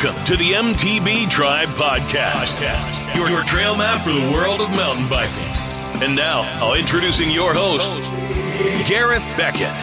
Welcome to the MTB Tribe Podcast, your, your trail map for the world of mountain biking. And now, I'll introducing your host, Gareth Beckett.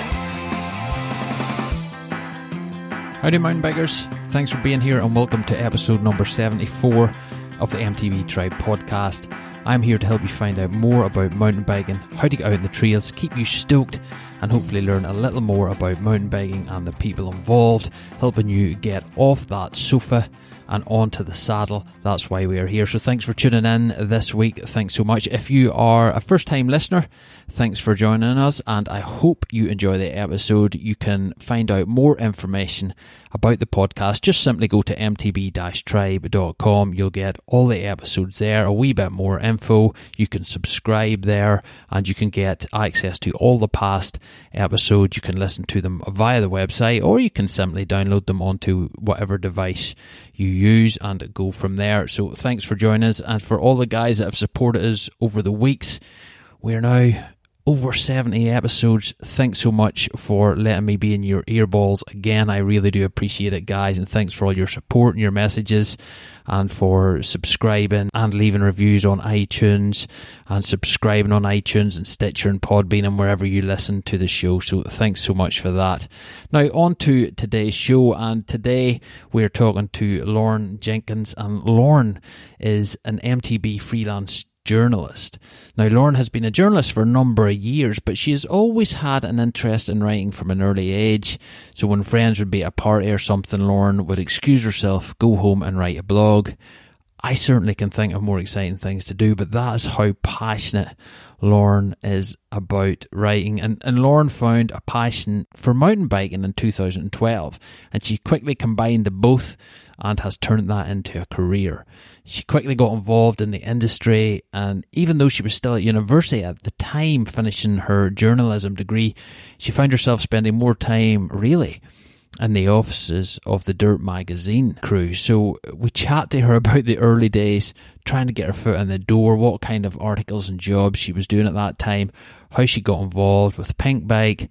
Howdy, mountain bikers. Thanks for being here and welcome to episode number 74 of the MTB Tribe Podcast. I'm here to help you find out more about mountain biking, how to get out in the trails, keep you stoked, and hopefully learn a little more about mountain biking and the people involved, helping you get off that sofa and onto the saddle. That's why we are here. So thanks for tuning in this week. Thanks so much. If you are a first time listener, thanks for joining us and I hope you enjoy the episode. You can find out more information about the podcast. Just simply go to mtb-tribe.com. You'll get all the episodes there, a wee bit more info. You can subscribe there and you can get access to all the past episodes. You can listen to them via the website or you can simply download them onto whatever device you use and go from there. So thanks for joining us and for all the guys that have supported us over the weeks. We're now over 70 episodes. Thanks so much for letting me be in your earballs again. I really do appreciate it, guys, and thanks for all your support and your messages and for subscribing and leaving reviews on iTunes and subscribing on iTunes and Stitcher and Podbean and wherever you listen to the show. So thanks so much for that. Now, on to today's show, and today we're talking to Lauren Jenkins, and Lauren is an MTB freelance journalist. Now, Lauren has been a journalist for a number of years, but she has always had an interest in writing from an early age. So, when friends would be at a party or something, Lauren would excuse herself, go home, and write a blog. I certainly can think of more exciting things to do, but that is how passionate Lauren is about writing. And, and Lauren found a passion for mountain biking in 2012, and she quickly combined the both and has turned that into a career. She quickly got involved in the industry, and even though she was still at university at the time, finishing her journalism degree, she found herself spending more time, really, in the offices of the Dirt magazine crew. So we chat to her about the early days, trying to get her foot in the door, what kind of articles and jobs she was doing at that time, how she got involved with Pinkbike,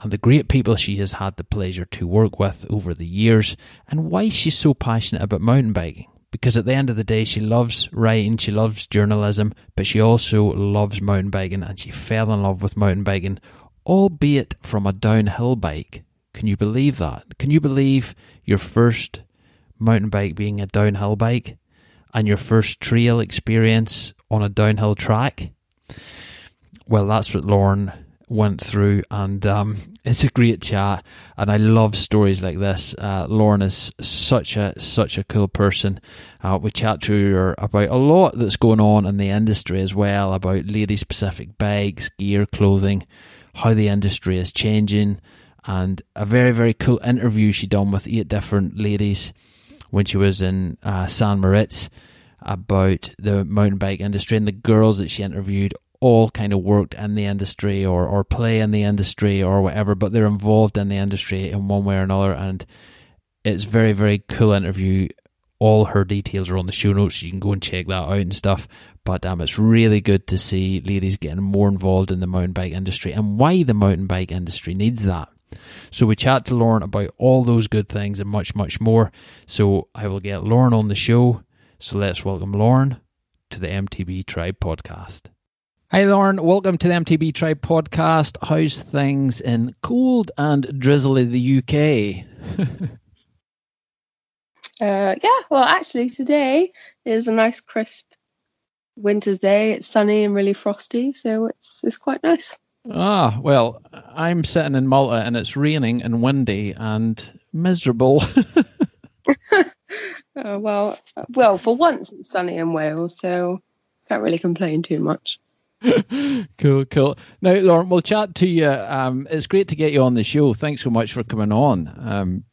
and the great people she has had the pleasure to work with over the years, and why she's so passionate about mountain biking. Because at the end of the day, she loves writing, she loves journalism, but she also loves mountain biking, and she fell in love with mountain biking, albeit from a downhill bike. Can you believe that? Can you believe your first mountain bike being a downhill bike and your first trail experience on a downhill track? Well, that's what Lauren went through, and um, it's a great chat. And I love stories like this. Uh, Lauren is such a such a cool person. Uh, we chat to her about a lot that's going on in the industry as well, about lady specific bikes, gear, clothing, how the industry is changing, and a very very cool interview she done with eight different ladies when she was in uh, San Moritz about the mountain bike industry and the girls that she interviewed all kind of worked in the industry or, or play in the industry or whatever, but they're involved in the industry in one way or another. And it's very, very cool interview. All her details are on the show notes. You can go and check that out and stuff. But um, it's really good to see ladies getting more involved in the mountain bike industry and why the mountain bike industry needs that. So we chat to Lauren about all those good things and much, much more. So I will get Lauren on the show. So let's welcome Lauren to the MTB Tribe podcast. Hi, Lauren. Welcome to the MTB Tribe podcast. How's things in cold and drizzly the UK? uh, yeah, well, actually, today is a nice, crisp winter's day. It's sunny and really frosty, so it's it's quite nice. Ah, well, I'm sitting in Malta and it's raining and windy and miserable. oh, well, well, for once it's sunny in Wales, so can't really complain too much. cool, cool. Now, Lauren, we'll chat to you. Um, it's great to get you on the show. Thanks so much for coming on. Um,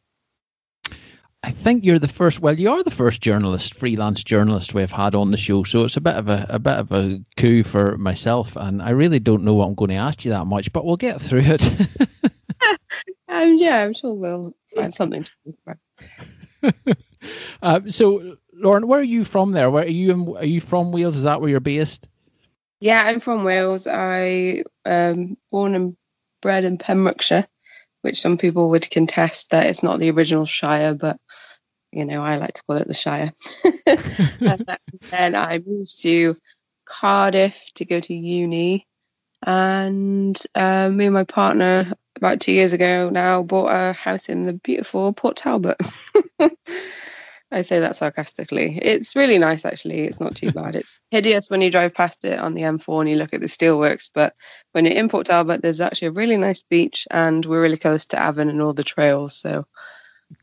I think you're the first. Well, you are the first journalist, freelance journalist we've had on the show. So it's a bit of a, a bit of a coup for myself, and I really don't know what I'm going to ask you that much, but we'll get through it. um, yeah, I'm sure we'll find something to talk about. uh, so, Lauren, where are you from? There, where are you? In, are you from Wales? Is that where you're based? Yeah, I'm from Wales. I um born and bred in Pembrokeshire, which some people would contest that it's not the original Shire, but you know, I like to call it the Shire. and then I moved to Cardiff to go to uni. And uh, me and my partner, about two years ago now, bought a house in the beautiful Port Talbot. I say that sarcastically. It's really nice, actually. It's not too bad. It's hideous when you drive past it on the M4 and you look at the steelworks, but when you're in Port Talbot, there's actually a really nice beach, and we're really close to Afan and all the trails. So,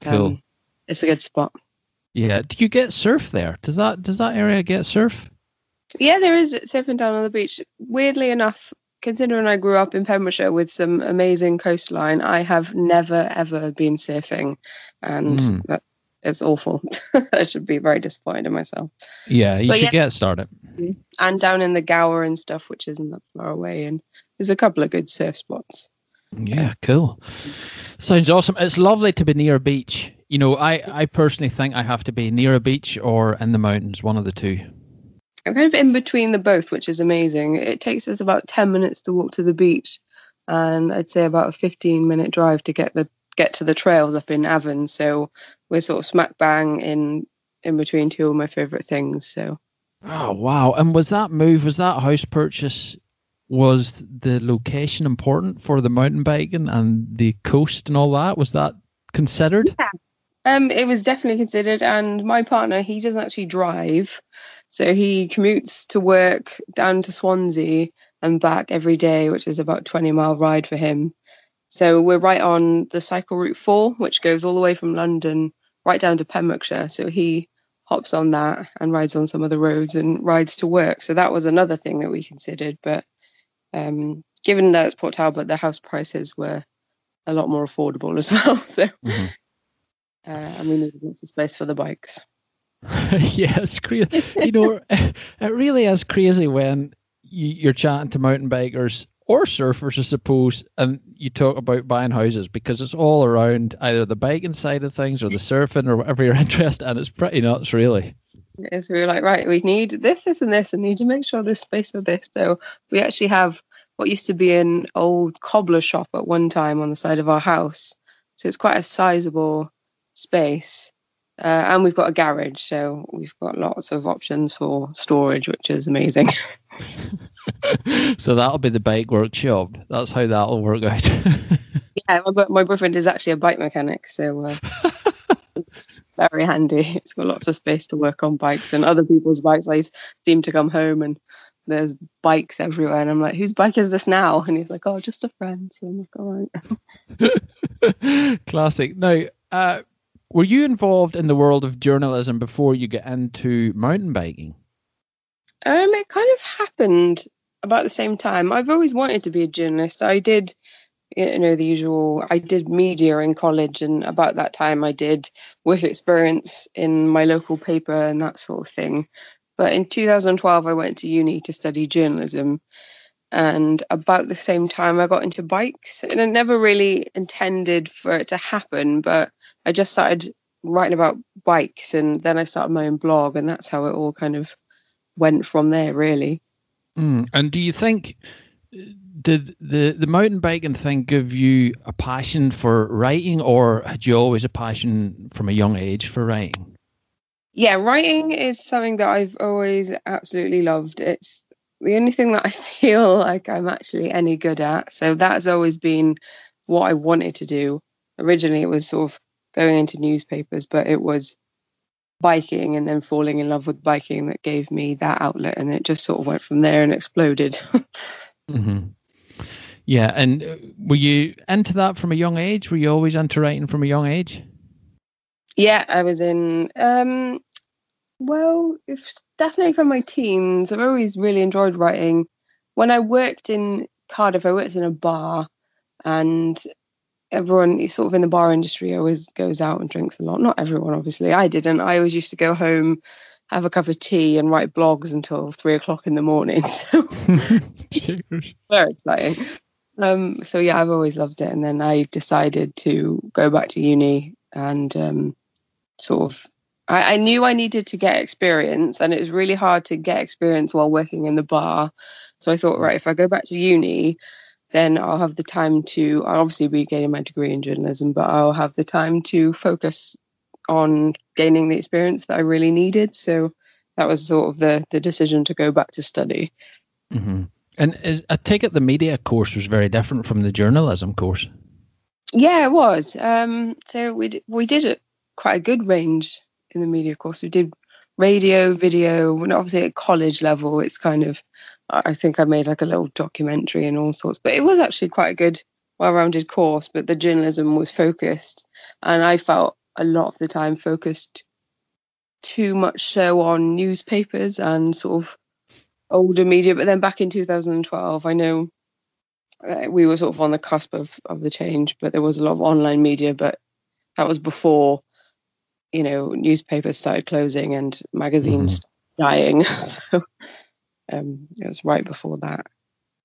Cool. um, it's a good spot. Yeah. Do you get surf there? Does that does that area get surf? Yeah, there is surfing down on the beach. Weirdly enough, considering I grew up in Pembrokeshire with some amazing coastline, I have never ever been surfing, and Mm. that it's awful. I should be very disappointed in myself. Yeah, you But should yeah. get started. Mm-hmm. And down in the Gower and stuff, which isn't that far away, and there's a couple of good surf spots. Yeah, cool. Sounds awesome. It's lovely to be near a beach. You know, I, I personally think I have to be near a beach or in the mountains, one of the two. I'm kind of in between the both, which is amazing. It takes us about 10 minutes to walk to the beach, and I'd say about a 15 minute drive to get the get to the trails up in Afan. So we're sort of smack bang in in between two of my favorite things. So Oh wow! And was that move? Was that house purchase? Was the location important for the mountain biking and the coast and all that? Was that considered? um, it was definitely considered. And my partner, he doesn't actually drive, so he commutes to work down to Swansea and back every day, which is about 20 mile ride for him. So we're right on the cycle route four, which goes all the way from London right down to Pembrokeshire. So he hops on that and rides on some of the roads and rides to work. So that was another thing that we considered. But um, given that it's Port Talbot, the house prices were a lot more affordable as well. So Mhm. uh, and we needed lots of space for the bikes. yeah, it's crazy. You know, it really is crazy when you're chatting to mountain bikers or surfers, I suppose, and you talk about buying houses because it's all around either the biking side of things or the surfing or whatever your interest, and. It's pretty nuts, really. So we were like, right, we need this, this, and this, and need to make sure there's space for this. So we actually have what used to be an old cobbler shop at one time on the side of our house. So it's quite a sizable space. Uh, and we've got a garage, so we've got lots of options for storage, which is amazing. so that'll be the bike workshop. That's how that'll work out. yeah, my, my boyfriend is actually a bike mechanic, so uh, it's very handy. It's got lots of space to work on bikes and other people's bikes. I seem to come home and there's bikes everywhere, and I'm like, whose bike is this now? And he's like, oh, just a friend. So I'm like, all right. Classic. Now, uh, were you involved in the world of journalism before you get into mountain biking? Um, it kind of happened about the same time. I've always wanted to be a journalist. I did, you know, the usual. I did media in college, and about that time, I did work experience in my local paper and that sort of thing. But in 2012, I went to uni to study journalism, and about the same time, I got into bikes. And I never really intended for it to happen, but I just started writing about bikes, and then I started my own blog, and that's how it all kind of went from there really Mm. And do you think did the the mountain biking thing give you a passion for writing, or had you always a passion from a young age for writing? yeah writing is something that i've always absolutely loved it's the only thing that i feel like i'm actually any good at so that has always been what i wanted to do originally it was sort of going into newspapers but it was biking and then falling in love with biking that gave me that outlet and it just sort of went from there and exploded hmm Yeah, and uh, were you into that from a young age? Were you always into writing from a young age? Yeah, I was in. Um, well, it's definitely from my teens. I've always really enjoyed writing. When I worked in Cardiff, I worked in a bar, and everyone sort of in the bar industry always goes out and drinks a lot. Not everyone, obviously. I didn't. I always used to go home, have a cup of tea, and write blogs until three o'clock in the morning. So very exciting. Um, so yeah, I've always loved it. And then I decided to go back to uni and um, sort of. I, I knew I needed to get experience, and it was really hard to get experience while working in the bar. So I thought, right, if I go back to uni, then I'll have the time to. I'll obviously be getting my degree in journalism, but I'll have the time to focus on gaining the experience that I really needed. So that was sort of the the decision to go back to study. Mm-hmm. And is, I take it the media course was very different from the journalism course. Yeah, it was. Um, so we we did a, quite a good range in the media course. We did radio, video, and obviously at college level, it's kind of. I think I made like a little documentary and all sorts, but it was actually quite a good, well-rounded course. But the journalism was focused, and I felt a lot of the time focused too much so on newspapers and sort of older media. But then back in 2012, I know uh, we were sort of on the cusp of, of the change, but there was a lot of online media, but that was before, you know, newspapers started closing and magazines mm-hmm. dying. so um, it was right before that.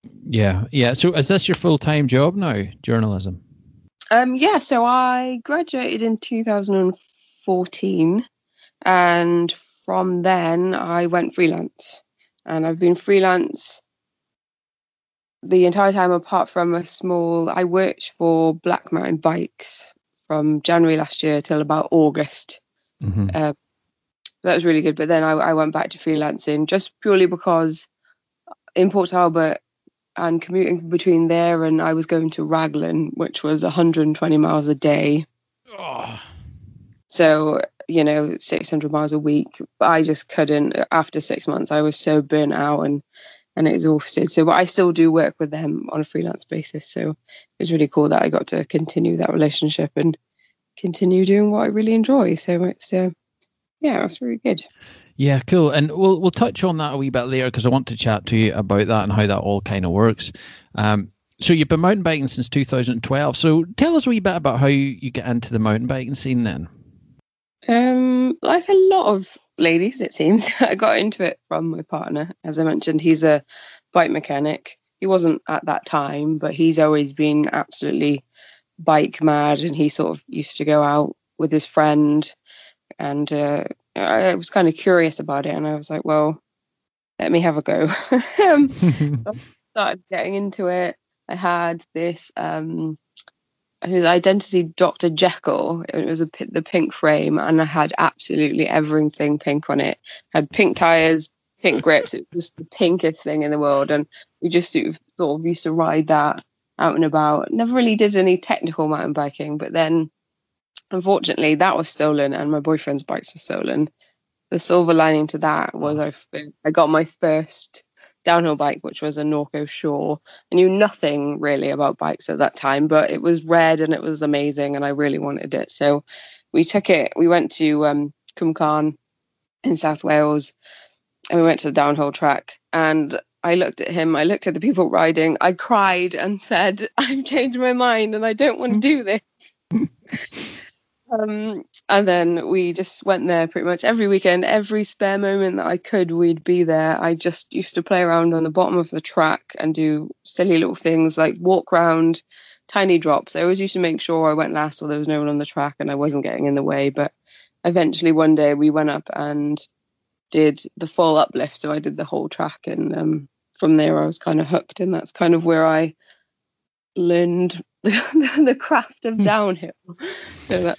Yeah, yeah. So is this your full time job now, journalism? Um, yeah. So I graduated in 2014, and from then I went freelance, and I've been freelance the entire time apart from a small I worked for Black Mountain Bikes from January last year till about August. Mm-hmm. Uh, that was really good. But then I, I, went back to freelancing just purely because in Port Talbot and commuting between there and I was going to Raglan, which was 120 miles a day. Oh. So, you know, 600 miles a week. But I just couldn't. After six months, I was so burnt out and and exhausted. So, but I still do work with them on a freelance basis. So it was really cool that I got to continue that relationship and continue doing what I really enjoy. So it's, uh, yeah, it's really good. Yeah, cool. And we'll we'll touch on that a wee bit later because I want to chat to you about that and how that all kind of works. Um, so you've been mountain biking since 2012. So tell us a wee bit about how you, you get into the mountain biking scene then. Um, like a lot of ladies, it seems. I got into it from my partner. As I mentioned, he's a bike mechanic. He wasn't at that time, but he's always been absolutely bike mad and he sort of used to go out with his friend and uh, I was kind of curious about it and I was like, well, let me have a go. um, started getting into it. I had this um, his Identiti Dr. Jekyll. It was a, the pink frame, and I had absolutely everything pink on it. had pink tires, pink grips. It was the pinkest thing in the world, and we just sort of, sort of used to ride that out and about. Never really did any technical mountain biking, but then unfortunately that was stolen, and my boyfriend's bikes were stolen. The silver lining to that was I, I got my first downhill bike, which was a Norco Shore. I knew nothing really about bikes at that time, but it was red and it was amazing, and I really wanted it. So we took it. We went to um, Cwmcarn in South Wales, and we went to the downhill track. And I looked at him. I looked at the people riding. I cried and said, "I've changed my mind, and I don't want to do this." Um, and then we just went there pretty much every weekend. Every spare moment that I could, we'd be there. I just used to play around on the bottom of the track and do silly little things like walk around, tiny drops. I always used to make sure I went last or there was no one on the track and I wasn't getting in the way. But eventually, one day we went up and did the full uplift. So I did the whole track, and um, from there I was kind of hooked, and that's kind of where I learned the, the craft of hmm. downhill. so that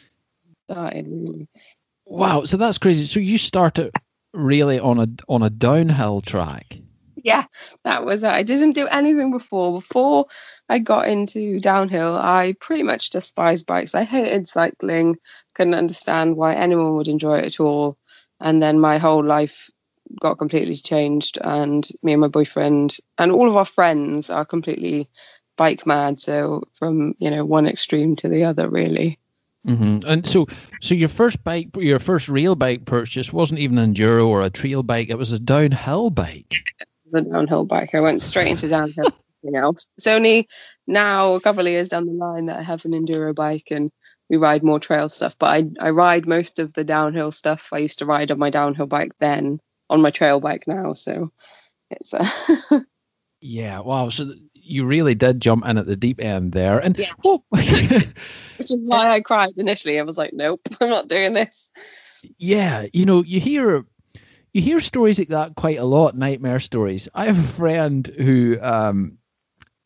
really. Wow, so that's crazy. So you started really on a on a downhill track. Yeah, that was it. I didn't do anything before. Before I got into downhill, I pretty much despised bikes. I hated cycling, couldn't understand why anyone would enjoy it at all. And then my whole life got completely changed and me and my boyfriend and all of our friends are completely bike mad so from you know one extreme to the other really Mm-hmm. And so, so your first bike, your first real bike purchase wasn't even an enduro or a trail bike; it was a downhill bike. The downhill bike. I went straight into downhill. else. It's only now a couple of years down the line that I have an enduro bike and we ride more trail stuff. But I I ride most of the downhill stuff. I used to ride on my downhill bike then, on my trail bike now. So it's a yeah. Wow. So you really did jump in at the deep end there, and yeah. oh. which is why I cried initially. I was like, nope, I'm not doing this. Yeah, you know, you hear you hear stories like that quite a lot, nightmare stories. I have a friend who um,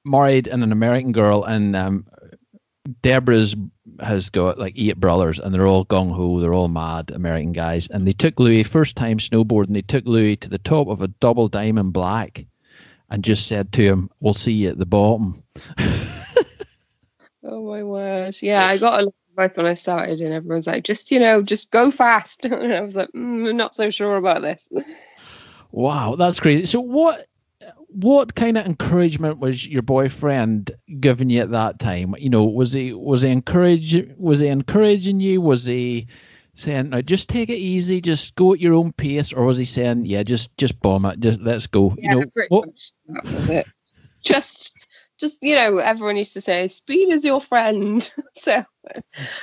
married an American girl, and um, Deborah's has got like eight brothers, and they're all gung ho. They're all mad American guys, and they took Louis first time snowboarding. They took Louis to the top of a double diamond black, and just said to him, "We'll see you at the bottom." oh my word! Yeah, I got a lot of advice when I started, and everyone's like, "Just you know, just go fast." and I was like, mm, "I'm not so sure about this." Wow, that's crazy. So what? What kind of encouragement was your boyfriend giving you at that time? You know, was he was he encouraging was he encouraging you? Was he saying, "Now just take it easy, just go at your own pace," or was he saying, "Yeah, just just bomb it, just let's go"? Yeah, you know, what, much that was it. Just, just you know, everyone used to say, "Speed is your friend." so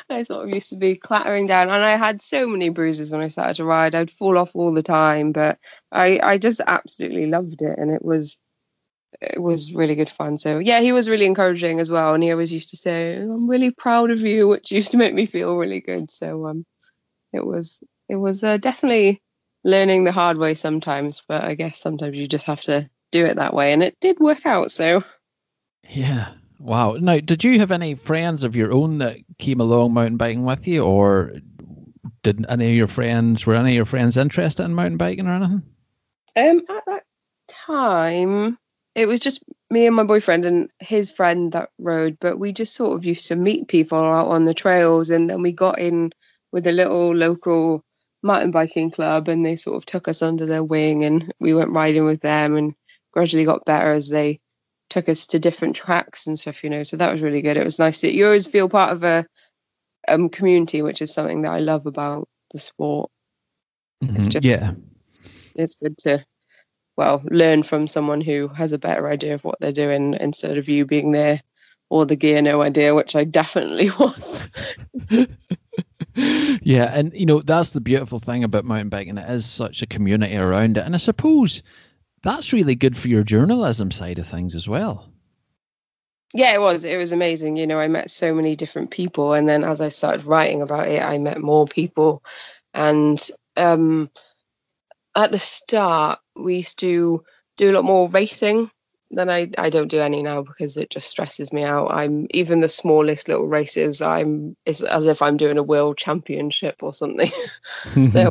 I sort of used to be clattering down, and I had so many bruises when I started to ride. I'd fall off all the time, but I, I just absolutely loved it, and it was, it was really good fun. So yeah, he was really encouraging as well, and he always used to say, "I'm really proud of you," which used to make me feel really good. So um, it was, it was uh, definitely learning the hard way sometimes, but I guess sometimes you just have to do it that way, and it did work out. So yeah. Wow. Now, did you have any friends of your own that came along mountain biking with you, or did any of your friends were any of your friends interested in mountain biking or anything? Um, at that time, it was just me and my boyfriend and his friend that rode, but we just sort of used to meet people out on the trails, and then we got in with a little local mountain biking club, and they sort of took us under their wing, and we went riding with them, and gradually got better as they took us to different tracks and stuff, you know. So that was really good. It was nice that you always feel part of a um, community, which is something that I love about the sport. It's Mhm. just yeah. it's good to well learn from someone who has a better idea of what they're doing instead of you being there or the gear no idea which i definitely was yeah, and you know that's the beautiful thing about mountain biking. It is such a community around it, and I suppose that's really good for your journalism side of things as well. yeah it was. It was amazing. You know i met so many different people. And then as i started writing about it i met more people. And um at the start we used to do a lot more racing than I, I don't do any now because it just stresses me out. I'm even the smallest little races. I'm it's as if I'm doing a world championship or something. so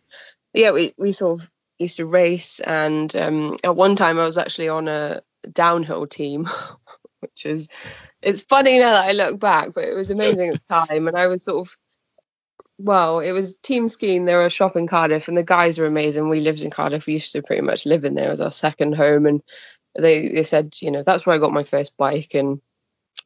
yeah, we, we sort of used to race, and um, at one time I was actually on a downhill team, which is it's funny now that I look back, but it was amazing at the time, and I was sort of well, it was Team Skiing. They were a shop in Cardiff, and the guys were amazing. We lived in Cardiff. We used to pretty much live in there as our second home, and they they said, you know, that's where I got my first bike, and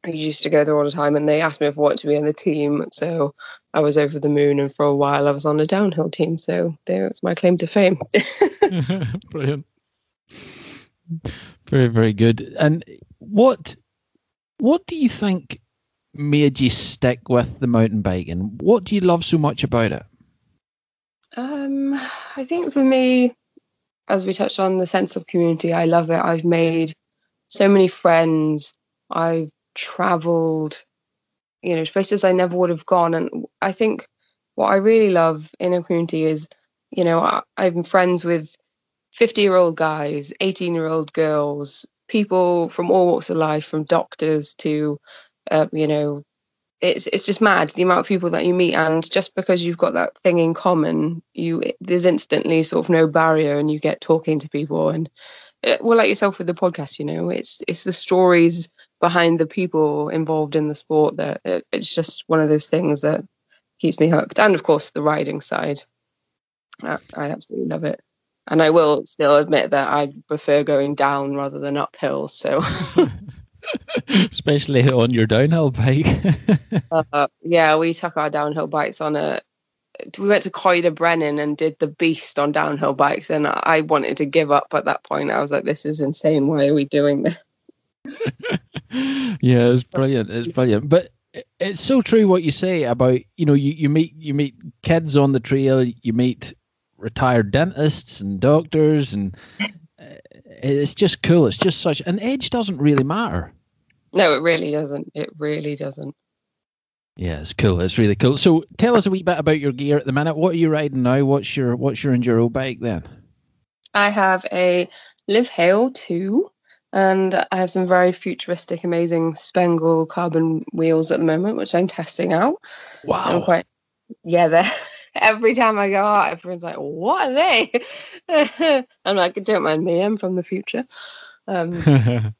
I used to go there all the time. And they asked me if I wanted to be on the team, so I was over the moon. And for a while, I was on a downhill team. So there was my claim to fame. Brilliant. Very, very good. And what what do you think made you stick with the mountain biking? What do you love so much about it? Um, I think for me, as we touched on the sense of community, I love it. I've made so many friends. I've traveled, you know, places I never would have gone. And I think what I really love in a community is, you know, I, I'm friends with 50 year old guys, 18 year old girls, people from all walks of life, from doctors to, uh, you know, it's it's just mad the amount of people that you meet and just because you've got that thing in common you there's instantly sort of no barrier and you get talking to people and uh, well like yourself with the podcast you know it's it's the stories behind the people involved in the sport that it, it's just one of those things that keeps me hooked and of course the riding side. I, I absolutely love it. And I will still admit that I prefer going down rather than uphill so Especially on your downhill bike. uh, yeah, we took our downhill bikes on a. We went to Coed y Brenin and did the beast on downhill bikes, and I wanted to give up at that point. I was like, "This is insane. Why are we doing this?" yeah, it's brilliant. It's brilliant. But it's so true what you say about you know you, you meet you meet kids on the trail, you meet retired dentists and doctors, and it's just cool. It's just such an age doesn't really matter. No, it really doesn't. It really doesn't. Yeah, it's cool. It's really cool. So tell us a wee bit about your gear at the minute. What are you riding now? What's your what's your enduro bike then? I have a Liv Hail 2 And I have some very futuristic, amazing Spengle carbon wheels at the moment, which I'm testing out. Wow. I'm quite, yeah, they're. Every time I go out, everyone's like, "What are they?" I'm like, "Don't mind me, I'm from the future." Um,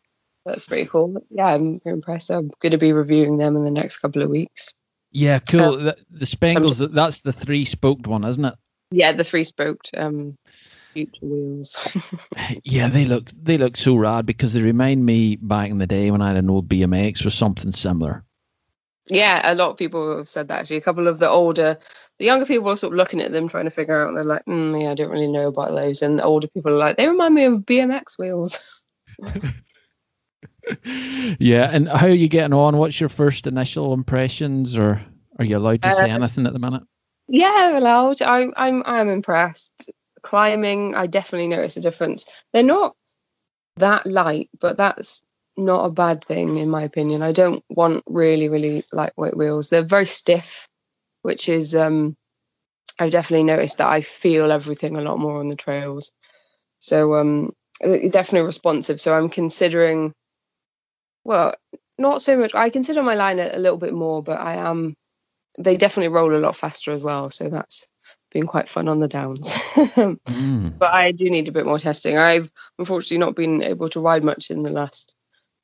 that's pretty cool. Yeah, I'm impressed. I'm going to be reviewing them in the next couple of weeks. Yeah, cool. the, the Spengles, that's the three spoked one, isn't it? Yeah, the three spoked um, future wheels. yeah, they look they look so rad because they remind me back in the day when I had an old BMX or something similar. Yeah, a lot of people have said that actually. A couple of the older, the younger people are sort of looking at them trying to figure out, and they're like, mm, yeah, I don't really know about those. And the older people are like, they remind me of BMX wheels. yeah, and how are you getting on? What's your first initial impressions, or are you allowed to say uh, anything at the minute? Yeah, allowed. I, I'm I'm impressed. Climbing, I definitely notice a difference. They're not that light, but that's not a bad thing in my opinion. I don't want really really lightweight wheels. They're very stiff, which is um I've definitely noticed that I feel everything a lot more on the trails. So um definitely responsive. So I'm considering well, not so much. I consider my line a, a little bit more, but I am. They definitely roll a lot faster as well, so that's been quite fun on the downs. mm. But I do need a bit more testing. I've unfortunately not been able to ride much in the last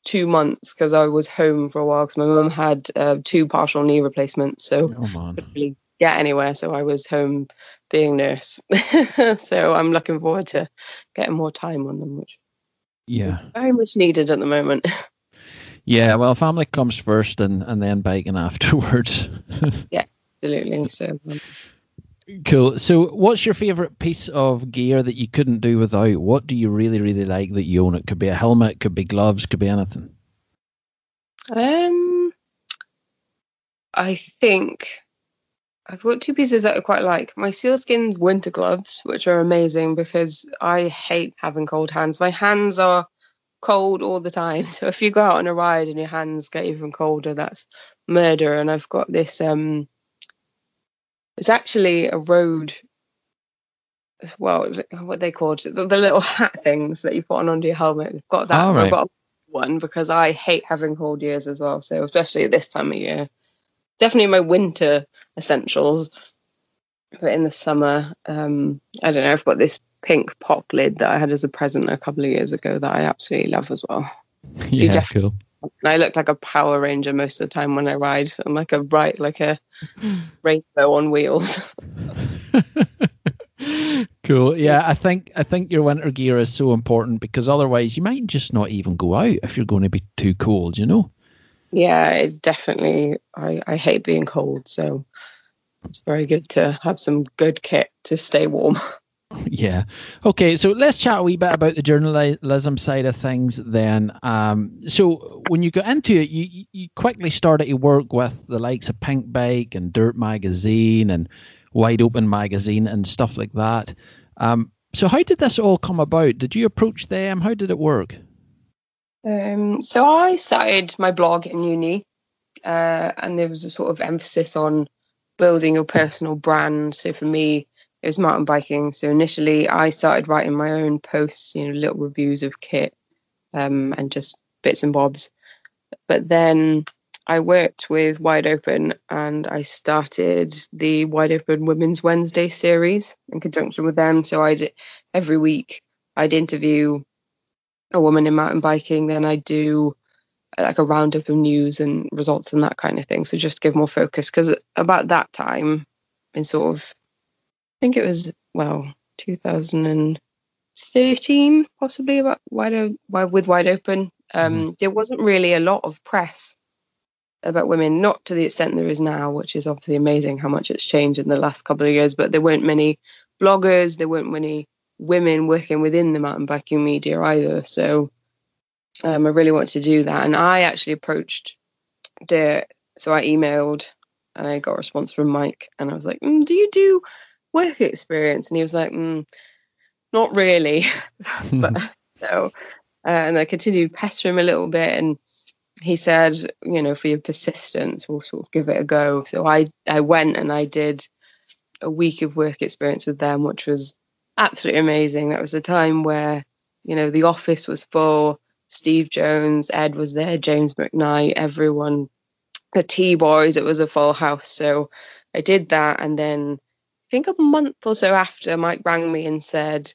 two months because I was home for a while because my mum had uh, two partial knee replacements, so oh, couldn't really get anywhere. So I was home being nurse. so I'm looking forward to getting more time on them, which yeah, is very much needed at the moment. Yeah, well, family comes first, and and then biking afterwards. yeah, absolutely. So. Um, cool. So, what's your favorite piece of gear that you couldn't do without? What do you really, really like that you own? It could be a helmet, could be gloves, could be anything. Um, I think I've got two pieces that I quite like. My SealSkinz winter gloves, which are amazing because I hate having cold hands. My hands are cold all the time. So if you go out on a ride and your hands get even colder, that's murder. And I've got this um it's actually a road well what they called the, the, little hat things that you put on under your helmet. I've got that. Oh, right. I've got one because I hate having cold ears as well. So especially at this time of year. Definitely my winter essentials. But in the summer, um, I don't know, I've got this pink pop lid that I had as a present a couple of years ago that I absolutely love as well. Yeah, cool. And I look like a Power Ranger most of the time when I ride. I'm like a right, like a rainbow on wheels. cool. Yeah, I think I think your winter gear is so important because otherwise you might just not even go out if you're going to be too cold. You know. Yeah, it definitely. I I hate being cold, so it's very good to have some good kit to stay warm. Yeah. Okay. So let's chat a wee bit about the journalism side of things then. Um, so when you got into it, you, you quickly started to work with the likes of Pinkbike and Dirt Magazine and Wide Open Magazine and stuff like that. Um, so how did this all come about? Did you approach them? How did it work? Um, so I started my blog in uni, uh, and there was a sort of emphasis on building your personal brand. So for me, was mountain biking. So initially, I started writing my own posts, you know, little reviews of kit um, and just bits and bobs. But then I worked with Wide Open and I started the Wide Open Women's Wednesday series in conjunction with them. So I every week I'd interview a woman in mountain biking, then I'd do like a roundup of news and results and that kind of thing. So just give more focus because about that time in sort of think it was well 2013 possibly about wide, wide with wide open. Um, mm-hmm. There wasn't really a lot of press about women, not to the extent there is now, which is obviously amazing how much it's changed in the last couple of years. But there weren't many bloggers, there weren't many women working within the mountain biking media either. So um, I really wanted to do that, and I actually approached the so I emailed and I got a response from Mike, and I was like, mm, "Do you do work experience? And he was like, mm, not really. but no. Uh, and I continued pestering him a little bit. And he said, you know, for your persistence, we'll sort of give it a go. So I, I went and I did a week of work experience with them, which was absolutely amazing. That was a time where, you know, the office was full. Steve Jones, Ed was there, James McKnight, everyone, the T Boys. It was a full house. So I did that, and then think a month or so after, Mike rang me and said,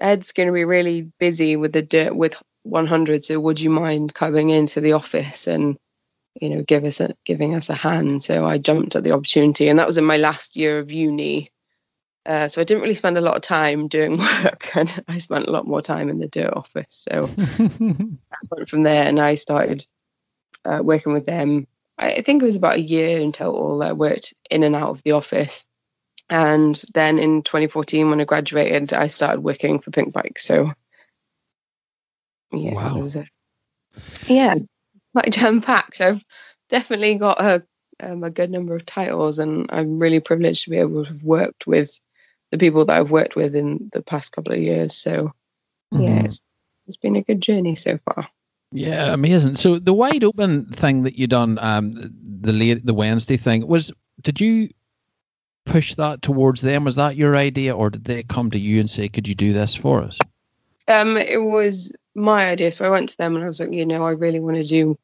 "Ed's going to be really busy with the dirt with 100. So would you mind coming into the office and you know give us a giving us a hand?" So I jumped at the opportunity, and that was in my last year of uni. Uh, so I didn't really spend a lot of time doing work, and I spent a lot more time in the dirt office. So I went from there, and I started uh, working with them. I think it was about a year in total. I worked in and out of the office, and then in 2014, when I graduated, I started working for Pinkbike. So yeah, Wow. was, uh, yeah, quite jam packed. I've definitely got a um, a good number of titles, and I'm really privileged to be able to have worked with the people that I've worked with in the past couple of years. So yeah, Mhm. it's, it's been a good journey so far. Yeah, amazing. So the wide open thing that you done, um, the late, the Wednesday thing was, did you push that towards them? Was that your idea, or did they come to you and say, "Could you do this for us"? Um, it was my idea, so I went to them and I was like, you know, I really want to do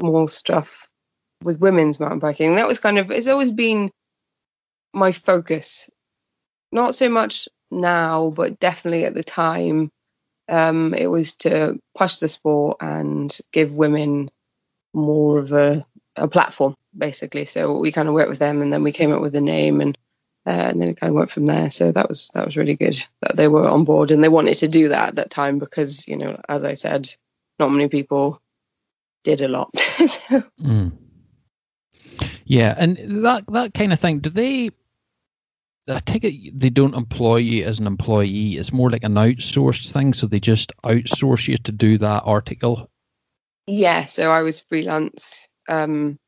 more stuff with women's mountain biking. That was kind of it's always been my focus. Not so much now, but definitely at the time, um, it was to push the sport and give women more of a, a platform, basically. So we kind of worked with them, and then we came up with the name, and uh, and then it kind of went from there. So that was that was really good that they were on board and they wanted to do that at that time because you know, as I said, not many people did a lot. so, Mm. Yeah, and that that kind of thing. Do they? I take it they don't employ you as an employee. It's more like an outsourced thing, so they just outsource you to do that article. yeah, so I was freelance. Um,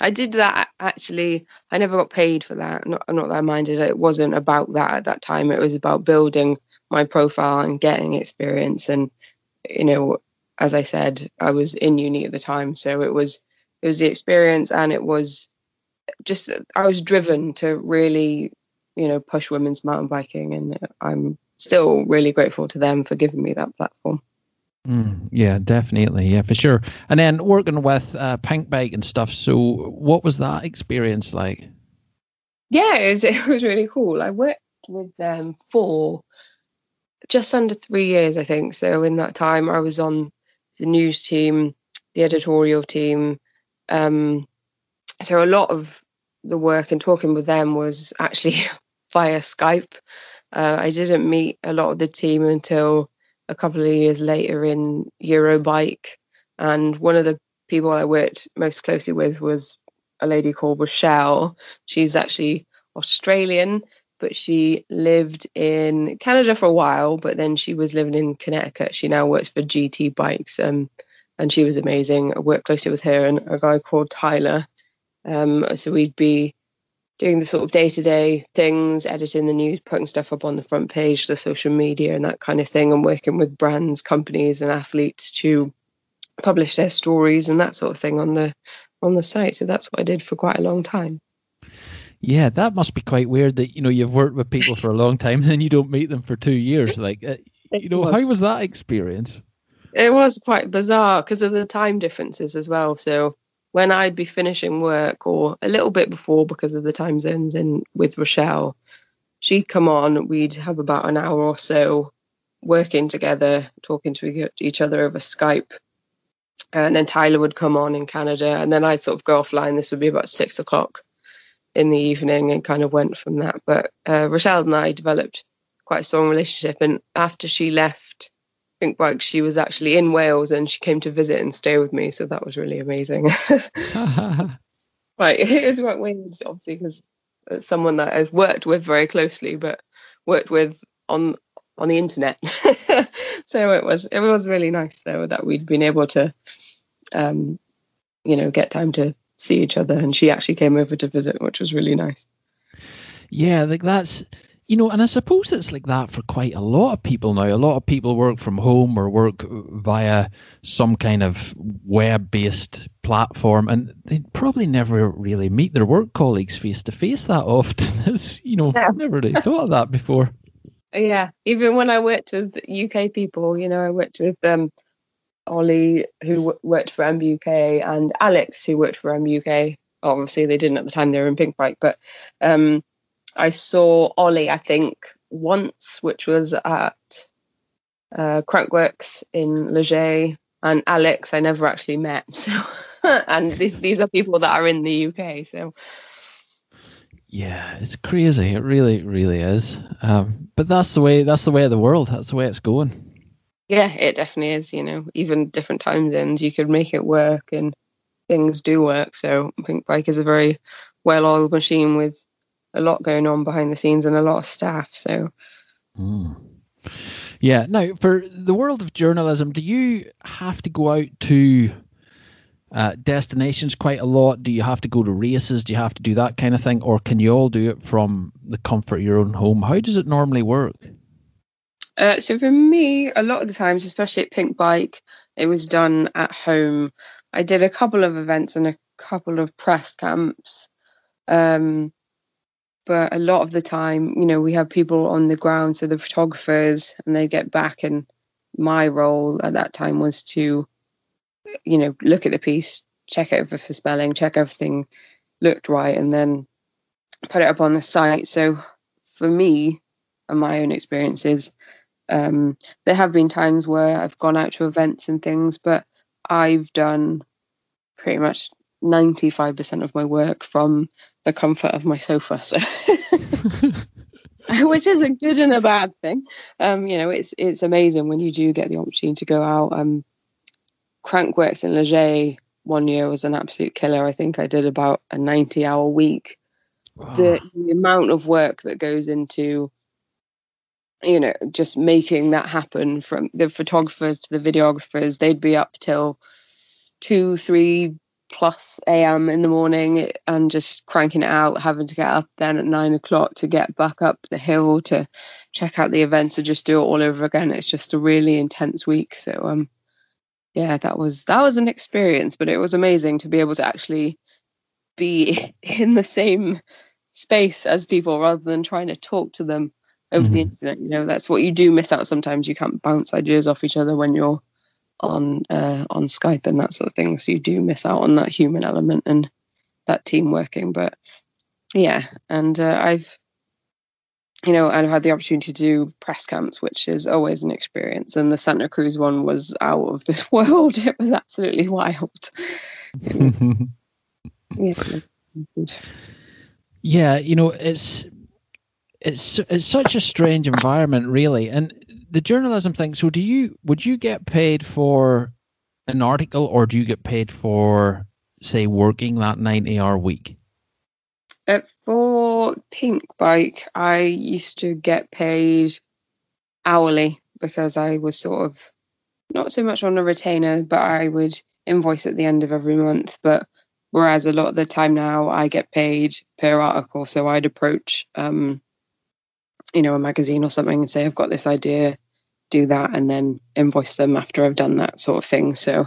I did that actually. I never got paid for that. Not, not that I minded. It wasn't about that at that time. It was about building my profile and getting experience. And you know, as I said, I was in uni at the time, so it was it was the experience, and it was just I was driven to really, you know, push women's mountain biking, and I'm still really grateful to them for giving me that platform. Mm, yeah, definitely. Yeah, for sure. And then working with uh, Pinkbike and stuff. So, what was that experience like? yeah, it was, it was really cool. I worked with them for just under three years, I think. So in that time, I was on the news team, the editorial team. Um, so a lot of the work and talking with them was actually via Skype. Uh, I didn't meet a lot of the team until a couple of years later in Eurobike. And one of the people I worked most closely with was a lady called Rochelle. She's actually Australian, but she lived in Canada for a while, but then she was living in Connecticut. She now works for GT Bikes, um, and she was amazing. I worked closely with her and a guy called Tyler. Um, so we'd be doing the sort of day to day things, editing the news, putting stuff up on the front page, the social media, and that kind of thing, and working with brands, companies, and athletes to publish their stories and that sort of thing on the on the site. So that's what I did for quite a long time. Yeah, that must be quite weird that you know you've worked with people for a long time and then you don't meet them for two years. Like, uh, you know, how was that experience? it was quite bizarre because of the time differences as well. So when I'd be finishing work or a little bit before because of the time zones in with Rochelle, she'd come on, we'd have about an hour or so working together, talking to each other over Skype. And then Tyler would come on in Canada, and then I'd sort of go offline. This would be about six o'clock in the evening, and kind of went from that. But uh, Rochelle and I developed quite a strong relationship. And after she left Pinkbike, she was actually in Wales and she came to visit and stay with me. So that was really amazing. Right, it was quite weird, obviously, because it's someone that I've worked with very closely, but worked with on on the internet. so it was it was really nice though that we'd been able to, um, you know, get time to see each other, and she actually came over to visit, which was really nice. Yeah, like that's you know, and I suppose it's like that for quite a lot of people now. A lot of people work from home or work via some kind of web-based platform, and they probably never really meet their work colleagues face to face that often. It's, you know, Yeah. never really thought of that before. Yeah, even when I worked with UK people, you know, I worked with um, Ollie, who w- worked for MBUK, and Alex, who worked for MBUK. Obviously, they didn't at the time; they were in Pink Pinkbike. But um, I saw Ollie, I think, once, which was at uh, Crankworx in Les Gets, and Alex, I never actually met. So, and these these are people that are in the UK. So, yeah, it's crazy. It really, really is. Um, but that's the way. That's the way of the world. That's the way it's going. Yeah, it definitely is. You know, even different time zones, you could make it work, and things do work. So, I think Pinkbike is a very well-oiled machine with a lot going on behind the scenes and a lot of staff. So. Mm. Yeah. Now, for the world of journalism, do you have to go out to uh, destinations quite a lot? Do you have to go to races? Do you have to do that kind of thing, or can you all do it from the comfort of your own home? How does it normally work? Uh, so for me, a lot of the times, especially at Pinkbike, it was done at home. I did a couple of events and a couple of press camps. Um, but a lot of the time, you know, we have people on the ground, so the photographers, and they get back. And my role at that time was to, you know, look at the piece, check it over for spelling, check everything looked right, and then put it up on the site. So for me and my own experiences, um, there have been times where I've gone out to events and things, but I've done pretty much 95% of my work from the comfort of my sofa. So which is a good and a bad thing. Um, you know, it's it's amazing when you do get the opportunity to go out. Um, Crankworx in Les Gets one year was an absolute killer. I think I did about a 90 hour week. Wow. The, the amount of work that goes into you know just making that happen from the photographers to the videographers they'd be up till two three plus am in the morning and just cranking it out, having to get up then at nine o'clock to get back up the hill to check out the events or just do it all over again. It's just a really intense week. So um yeah, that was that was an experience, but it was amazing to be able to actually be in the same space as people rather than trying to talk to them over mm-hmm. the internet. You know, that's what you do miss out sometimes. You can't bounce ideas off each other when you're on uh, on Skype and that sort of thing. So you do miss out on that human element and that team working. But yeah, and uh, I've you know I've had the opportunity to do press camps, which is always an experience. And the Santa Cruz one was out of this world. It was absolutely wild. yeah. Yeah, you know, it's it's it's such a strange environment, really, and the journalism thing. So, do you would you get paid for an article, or do you get paid for, say, working that ninety-hour week? Uh, for Pinkbike, I used to get paid hourly because I was sort of not so much on a retainer, but I would invoice at the end of every month. But whereas a lot of the time now, I get paid per article, so I'd approach um, you know, a magazine or something and say, I've got this idea, do that, and then invoice them after I've done that sort of thing. So,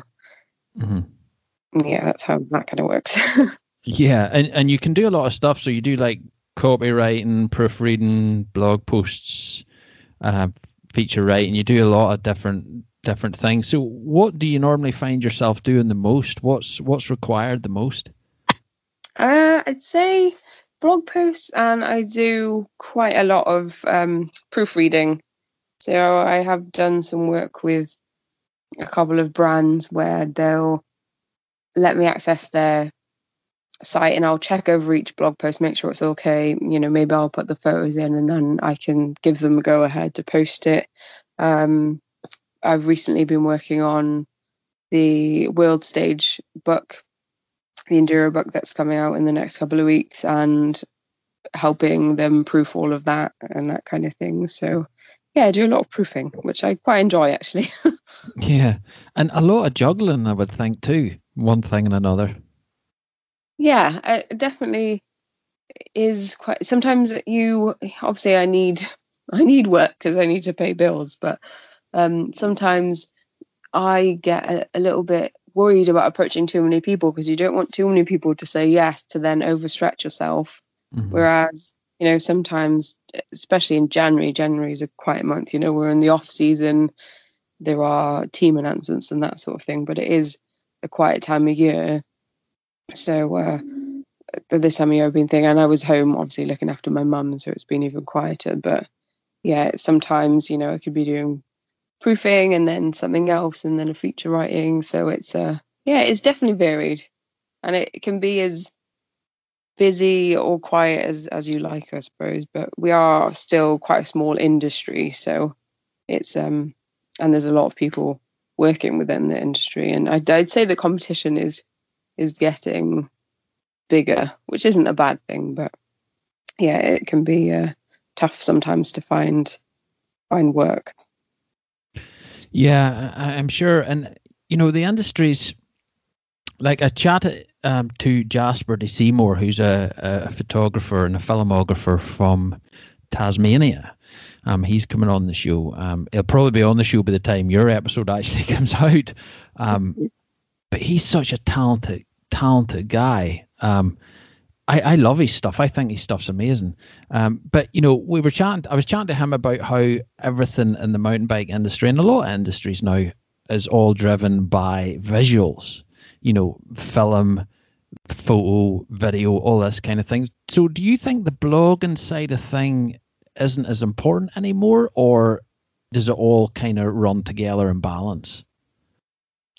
mm-hmm. yeah, that's how that kind of works. yeah, and and you can do a lot of stuff. So you do like copywriting, proofreading, blog posts, uh, feature writing. You do a lot of different different things. So, what do you normally find yourself doing the most? What's what's required the most? Uh, I'd say blog posts and I do quite a lot of um, proofreading. So I have done some work with a couple of brands where they'll let me access their site and I'll check over each blog post, make sure it's okay. You know, maybe I'll put the photos in and then I can give them a go ahead to post it. Um, I've recently been working on the World Stage book the Enduro book that's coming out in the next couple of weeks and helping them proof all of that and that kind of thing. So, yeah, I do a lot of proofing, which I quite enjoy actually. yeah, and a lot of juggling, I would think too, one thing and another. Yeah, it definitely is quite. Sometimes you obviously I need I need work because I need to pay bills, but um, sometimes I get a, a little bit worried about approaching too many people because you don't want too many people to say yes to then overstretch yourself. Mm-hmm. Whereas, you know, sometimes, especially in January, January is a quiet month, you know, we're in the off season. there are team announcements and that sort of thing. But it is a quiet time of year, so uh, this time of year I've been thinking, and I was home obviously looking after my mum, so it's been even quieter. But yeah, sometimes you know I could be doing proofing and then something else and then a feature writing. So it's uh yeah, it's definitely varied, and it can be as busy or quiet as as you like, I suppose. But we are still quite a small industry, so it's um and there's a lot of people working within the industry, and I'd, I'd say the competition is is getting bigger, which isn't a bad thing, but yeah, it can be uh, tough sometimes to find find work. Yeah, I'm sure, and you know the industries. Like I chatted um, to Jasper de Seymour, who's a, a photographer and a filmographer from Tasmania. Um, he's coming on the show. Um, he'll probably be on the show by the time your episode actually comes out. Um, but he's such a talented, talented guy. I, I love his stuff. I think his stuff's amazing. Um, but you know, we were chatting. I was chatting to him about how everything in the mountain bike industry and a lot of industries now is all driven by visuals. You know, film, photo, video, all this kind of things. So, do you think the blogging side of thing isn't as important anymore, or does it all kind of run together in balance?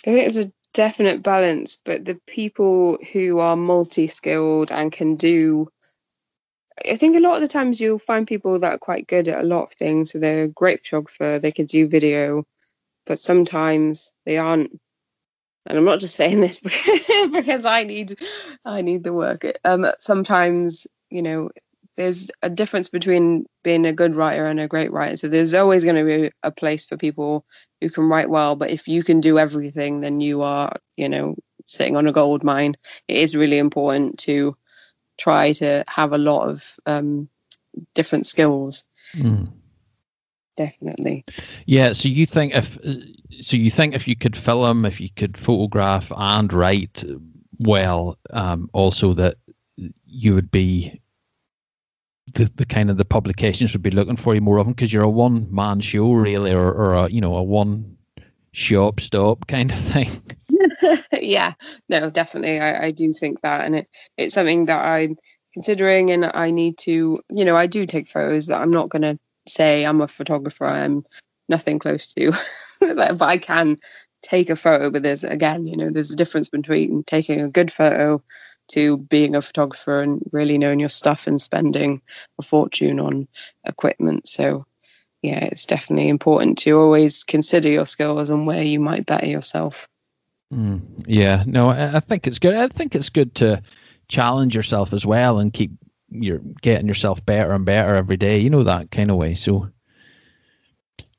I think it's a definite balance, but the people who are multi skilled and can do I think a lot of the times you'll find people that are quite good at a lot of things. So they're a great photographer, they can do video, but sometimes they aren't. And I'm not just saying this because I need I need the work. Um, sometimes you know there's a difference between being a good writer and a great writer. So there's always going to be a place for people who can write well, but if you can do everything, then you are, you know, sitting on a gold mine. It is really important to try to have a lot of um, different skills. Mm. Definitely. Yeah. So you think if so you think if you could film, if you could photograph and write well, um, also that you would be the, the kind of the publications would be looking for you more often because you're a one man show really or, or a you know a one shop stop kind of thing. Yeah. No definitely. I, I do think that and it it's something that i'm considering and i need to you know i do take photos that i'm not going to say i'm a photographer i'm nothing close to but i can take a photo but there's again you know there's a difference between taking a good photo to being a photographer and really knowing your stuff and spending a fortune on equipment. So, yeah, it's definitely important to always consider your skills and where you might better yourself. Mm, yeah, no, I think it's good. I think it's good to challenge yourself as well and keep you're getting yourself better and better every day. You know that kind of way. So,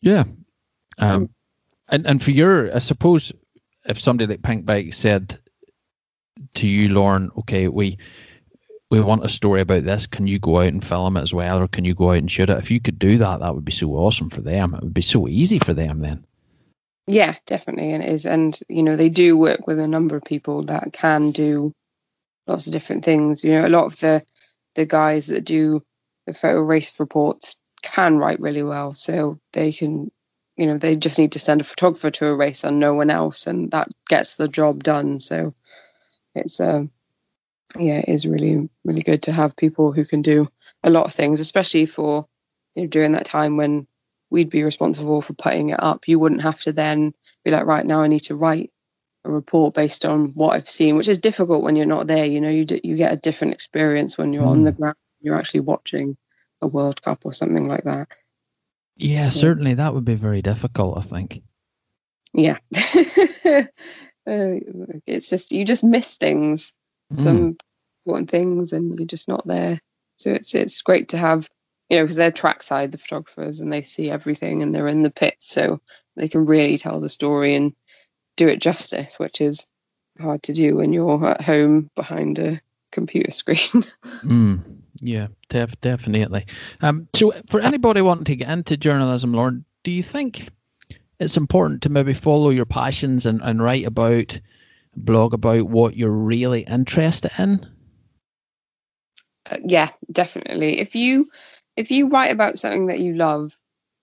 yeah, um, and and for your, I suppose, if somebody like Pinkbike said, to you, Lauren, okay, we we want a story about this. Can you go out and film it as well, or can you go out and shoot it? If you could do that, that would be so awesome for them. It would be so easy for them then. Yeah, definitely, and it is. And you know, they do work with a number of people that can do lots of different things. You know, a lot of the the guys that do the photo race reports can write really well, so they can. You know, they just need to send a photographer to a race and no one else, and that gets the job done. So it's um yeah, it is really really good to have people who can do a lot of things, especially for you know during that time when we'd be responsible for putting it up. You wouldn't have to then be like, right now I need to write a report based on what I've seen, which is difficult when you're not there. You know, you d- you get a different experience when you're mm. on the ground. You're actually watching a World Cup or something like that. Yeah, so, certainly that would be very difficult. I think. Yeah. Uh, it's just you just miss things, mm. some important things, and you're just not there. So it's it's great to have you know because they're trackside the photographers and they see everything and they're in the pits, so they can really tell the story and do it justice, which is hard to do when you're at home behind a computer screen. mm, yeah, def- definitely. Um, so for anybody wanting to get into journalism, Lauren, do you think it's important to maybe follow your passions and, and write about, blog about what you're really interested in. Uh, yeah, definitely. If you if you write about something that you love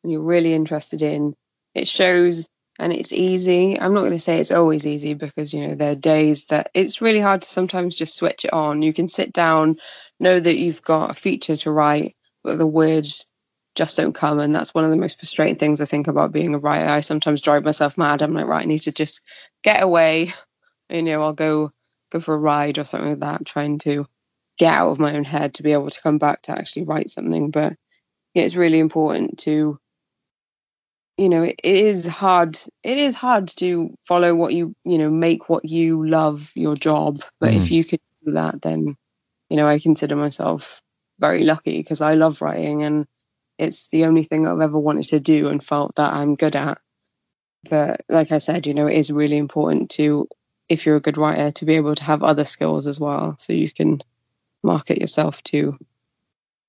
and you're really interested in, it shows and it's easy. I'm not going to say it's always easy because, you know, there are days that it's really hard to sometimes just switch it on. You can sit down, know that you've got a feature to write, but the words just don't come. And that's one of the most frustrating things I think about being a writer. I sometimes drive myself mad. I'm like, right, I need to just get away. You know, I'll go go for a ride or something like that, trying to get out of my own head to be able to come back to actually write something. But yeah, it's really important to you know it, it is hard it is hard to follow what you you know make what you love your job but mm. if you can do that then you know i consider myself very lucky because i love writing and it's the only thing i've ever wanted to do and felt that i'm good at but like i said you know it is really important to if you're a good writer to be able to have other skills as well so you can market yourself to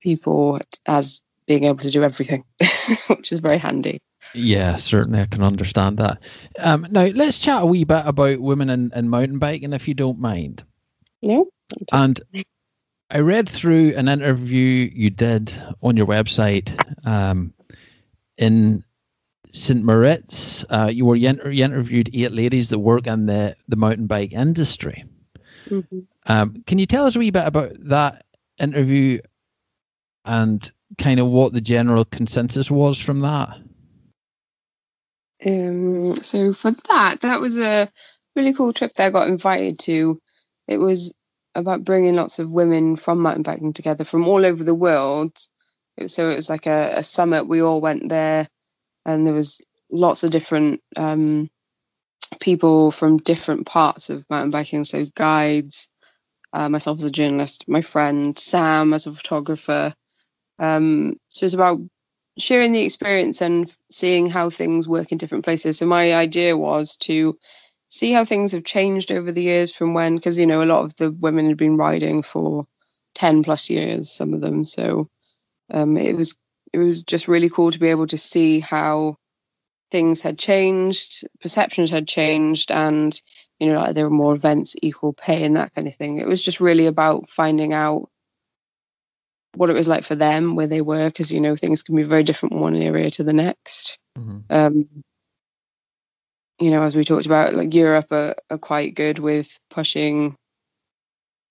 people as being able to do everything which is very handy yeah, certainly I can understand that. Um, now let's chat a wee bit about women and, in mountain biking, if you don't mind. No. And I read through an interview you did on your website um, in St. Moritz. Uh, you were you, interviewed eight ladies that work in the, the mountain bike industry. Mm-hmm. Um, can you tell us a wee bit about that interview and kind of what the general consensus was from that? Um, so for that, that was a really cool trip that I got invited to. It was about bringing lots of women from mountain biking together from all over the world. It was, so it was like a, a, summit. We all went there, and there was lots of different um, people from different parts of mountain biking. So guides, uh, myself as a journalist, my friend Sam as a photographer. Um, so it's about sharing the experience and seeing how things work in different places. So my idea was to see how things have changed over the years from when, because you know a lot of the women had been riding for ten plus years, some of them. So um, it was it was just really cool to be able to see how things had changed, perceptions had changed, and you know like there were more events, equal pay, and that kind of thing. It was just really about finding out what it was like for them where they were because you know things can be very different from one area to the next mm-hmm. um, you know as we talked about like europe are, are quite good with pushing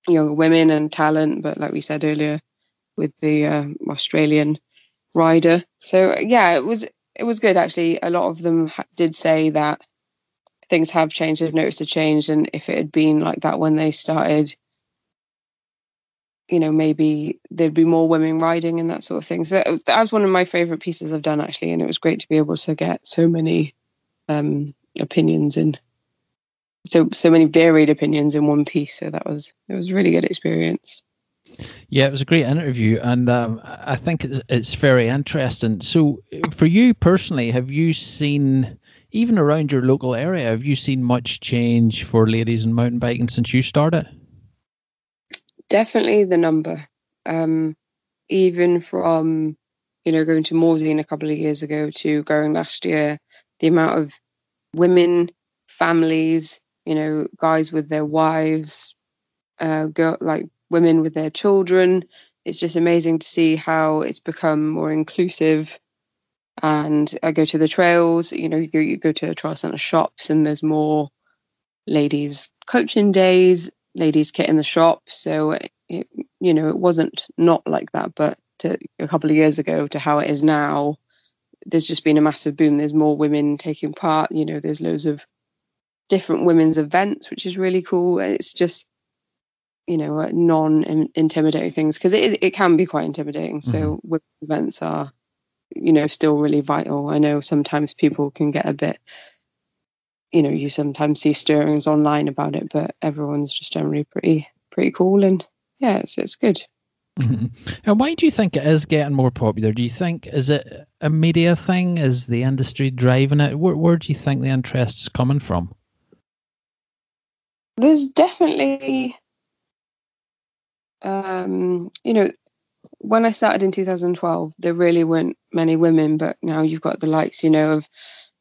young women and talent but like we said earlier with the uh, australian rider. So yeah it was it was good actually. A lot of them ha- did say that things have changed they've noticed a change and if it had been like that when they started you know maybe there'd be more women riding and that sort of thing. So that was one of my favorite pieces i've done actually and it was great to be able to get so many um, opinions and so so many varied opinions in one piece so that was it was a really good experience yeah, it was a great interview, and um, I think it's, it's very interesting. So, for you personally, have you seen, even around your local area, have you seen much change for ladies in mountain biking since you started? definitely the number. Um, even from you know going to Morzine a couple of years ago to going last year, the amount of women, families, you know, guys with their wives, uh, girl, like women with their children. It's just amazing to see how it's become more inclusive. And I go to the trails, you know, you go, you go to trail centre shops and there's more ladies coaching days ladies kit in the shop. So, it, you know, it wasn't not like that, but to, a couple of years ago to how it is now, there's just been a massive boom. There's more women taking part. You know, there's loads of different women's events, which is really cool. And it's just, you know, non-intimidating things because it it can be quite intimidating. Mm-hmm. So women's events are, you know, still really vital. I know sometimes people can get a bit you know, you sometimes see stirrings online about it, but everyone's just generally pretty pretty cool and yeah, it's it's good. Mm-hmm. And why do you think it is getting more popular? Do you think is it a media thing? Is the industry driving it? Where, where do you think the interest is coming from? There's definitely, um, you know, when I started in 2012, there really weren't many women, but now you've got the likes, you know, of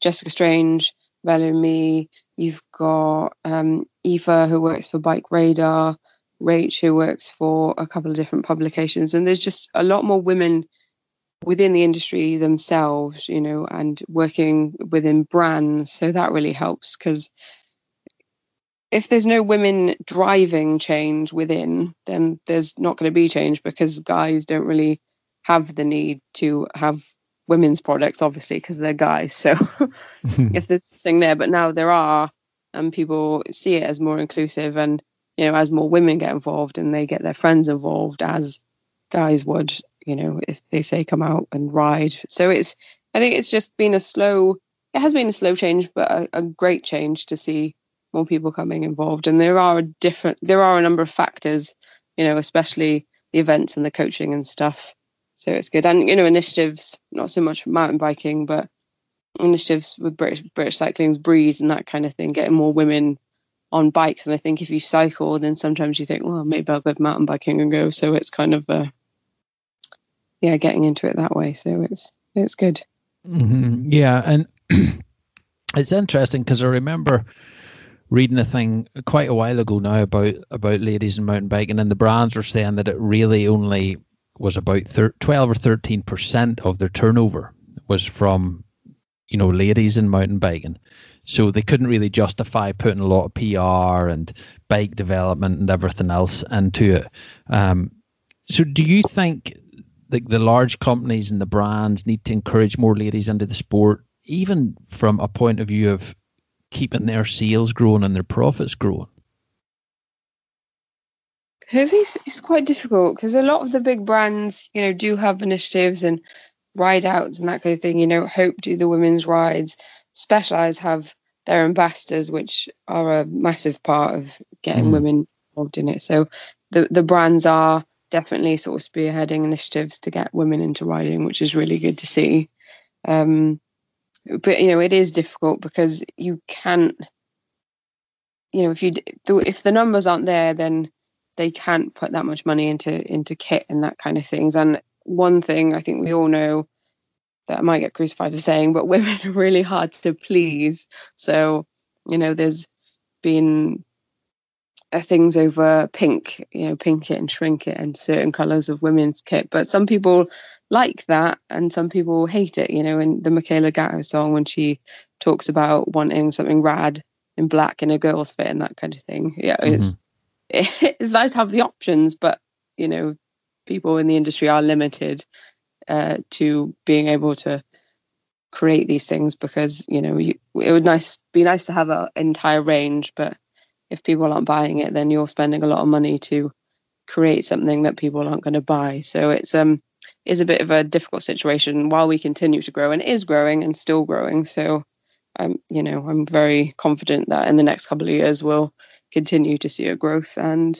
Jessica Strange, Valerie You've got um, Eva who works for BikeRadar, Rach who works for a couple of different publications, and there's just a lot more women within the industry themselves, you know, and working within brands. So that really helps because if there's no women driving change within, then there's not going to be change because guys don't really have the need to have women's products, obviously, because they're guys. So if there's thing there, but now there are, and people see it as more inclusive, and you know, as more women get involved and they get their friends involved, as guys would, you know, if they say come out and ride. So it's, I think it's just been a slow. It has been a slow change, but a, a great change to see more people coming involved. And there are a different, there are a number of factors, you know, especially the events and the coaching and stuff. So it's good. And, you know, initiatives, not so much mountain biking, but initiatives with British, British Cycling's Breeze and that kind of thing, getting more women on bikes. And I think if you cycle, then sometimes you think, well, maybe I'll go mountain biking and go. So it's kind of, uh, yeah, getting into it that way. So it's, it's good. Mm-hmm. Yeah. And it's interesting because I remember reading a thing quite a while ago now about about ladies and mountain biking, and the brands were saying that it really only was about thir- 12 or 13 percent of their turnover was from you know ladies in mountain biking so they couldn't really justify putting a lot of pr and bike development and everything else into it um, so do you think like the large companies and the brands need to encourage more ladies into the sport even from a point of view of keeping their sales growing and their profits growing? It's, it's quite difficult because a lot of the big brands, you know, do have initiatives and ride outs and that kind of thing. You know, Hope do the women's rides, Specialized have their ambassadors, which are a massive part of getting mm. women involved in it. So the the brands are definitely sort of spearheading initiatives to get women into riding, which is really good to see. Um, but you know it is difficult because you can't you know if you if the numbers aren't there then they can't put that much money into into kit and that kind of things and one thing i think we all know that i might get crucified for saying but women are really hard to please so you know there's been uh, things over pink you know pink it and shrink it and certain colors of women's kit but some people like that and some people hate it you know in the Micayla Gatto song when she talks about wanting something rad in black in a girl's fit and that kind of thing yeah mm-hmm. it's it's nice to have the options but you know people in the industry are limited uh, to being able to create these things because you know you, it would nice be nice to have an entire range but if people aren't buying it then you're spending a lot of money to create something that people aren't going to buy so it's um is a bit of a difficult situation while we continue to grow and is growing and still growing. So I'm, you know, I'm very confident that in the next couple of years we'll continue to see a growth and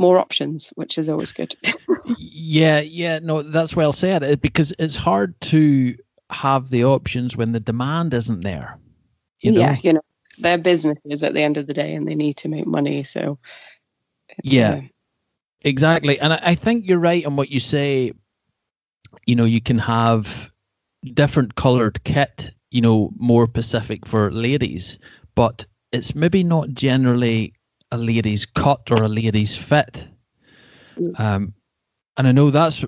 more options, which is always good. yeah, yeah, no, that's well said. Because it's hard to have the options when the demand isn't there. You know? Yeah, you know, they're businesses at the end of the day, and they need to make money. So, yeah, uh, exactly. And I, I think you're right on what you say you know you can have different colored kit you know more specific for ladies but it's maybe not generally a lady's cut or a lady's fit mm. um, and i know that's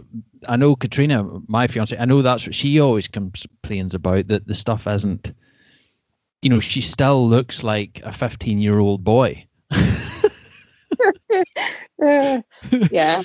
i know katrina my fiance i know that's what she always complains about that the stuff isn't you know she still looks like a 15 year old boy uh, yeah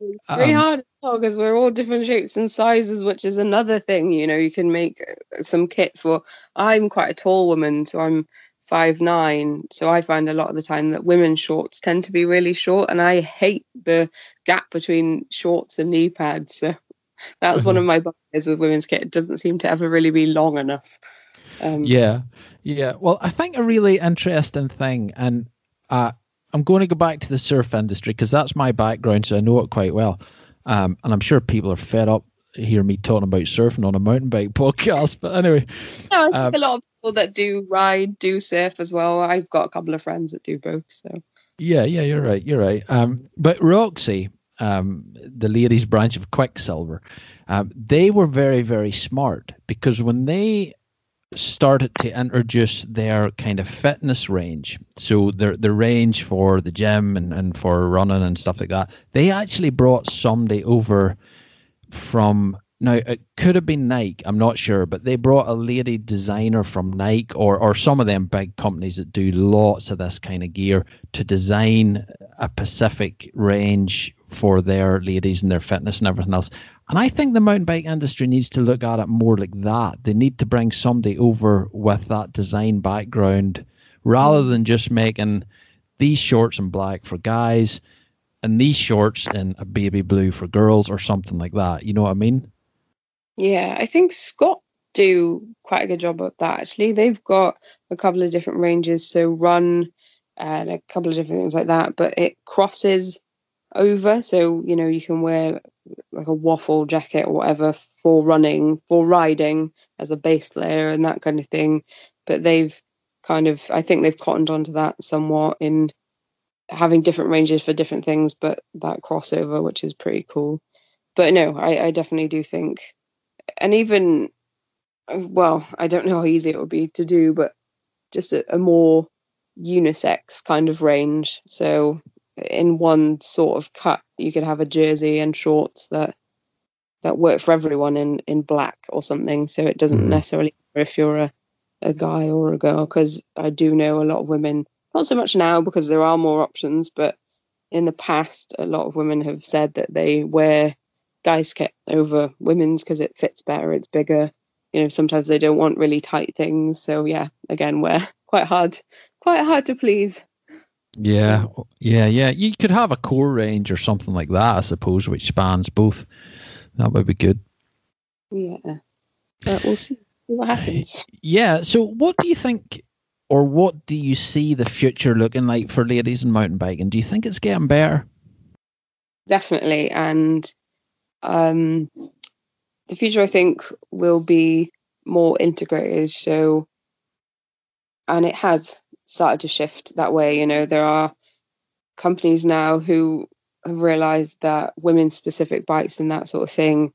very um, hard because we're all different shapes and sizes, which is another thing. You know, you can make some kit for. I'm quite a tall woman, so I'm five nine. So I find a lot of the time that women's shorts tend to be really short, and I hate the gap between shorts and knee pads. So that was one of my bugbears with women's kit. It doesn't seem to ever really be long enough. Um, yeah, yeah. Well, I think a really interesting thing, and uh, I'm going to go back to the surf industry because that's my background, so I know it quite well. Um, and I'm sure people are fed up hear me talking about surfing on a mountain bike podcast. But anyway, yeah, um, a lot of people that do ride do surf as well. I've got a couple of friends that do both. So yeah, yeah, you're right, you're right. Um, but Roxy, um, the ladies' branch of Quiksilver, um, they were very, very smart because when they started to introduce their kind of fitness range. So their the range for the gym and, and for running and stuff like that. They actually brought somebody over from now it could have been Nike, I'm not sure, but they brought a lady designer from Nike or or some of them big companies that do lots of this kind of gear to design a Pacific range for their ladies and their fitness and everything else. And I think the mountain bike industry needs to look at it more like that. They need to bring somebody over with that design background rather than just making these shorts in black for guys and these shorts in a baby blue for girls or something like that. You know what I mean? Yeah, I think Scott do quite a good job at that actually. They've got a couple of different ranges, so run and a couple of different things like that, but it crosses over. So, you know, you can wear like a waffle jacket or whatever for running, for riding as a base layer and that kind of thing. But they've kind of, I think they've cottoned onto that somewhat in having different ranges for different things, but that crossover, which is pretty cool. But no, I, I definitely do think and even well, I don't know how easy it would be to do, but just a, a more unisex kind of range. So in one sort of cut, you could have a jersey and shorts that that work for everyone in in black or something. So it doesn't mm. necessarily matter if you're a a guy or a girl, because I do know a lot of women. Not so much now because there are more options, but in the past, a lot of women have said that they wear guys kit over women's because it fits better, it's bigger. You know, sometimes they don't want really tight things. So yeah, again, we're quite hard, quite hard to please. Yeah, yeah, yeah. You could have a core range or something like that, I suppose, which spans both. That would be good. Yeah, but we'll see what happens. Yeah. So, what do you think, or what do you see the future looking like for ladies in mountain biking? Do you think it's getting better? Definitely, and um, the future, I think, will be more integrated. So, and it has started to shift that way. You know, there are companies now who have realized that women specific bikes and that sort of thing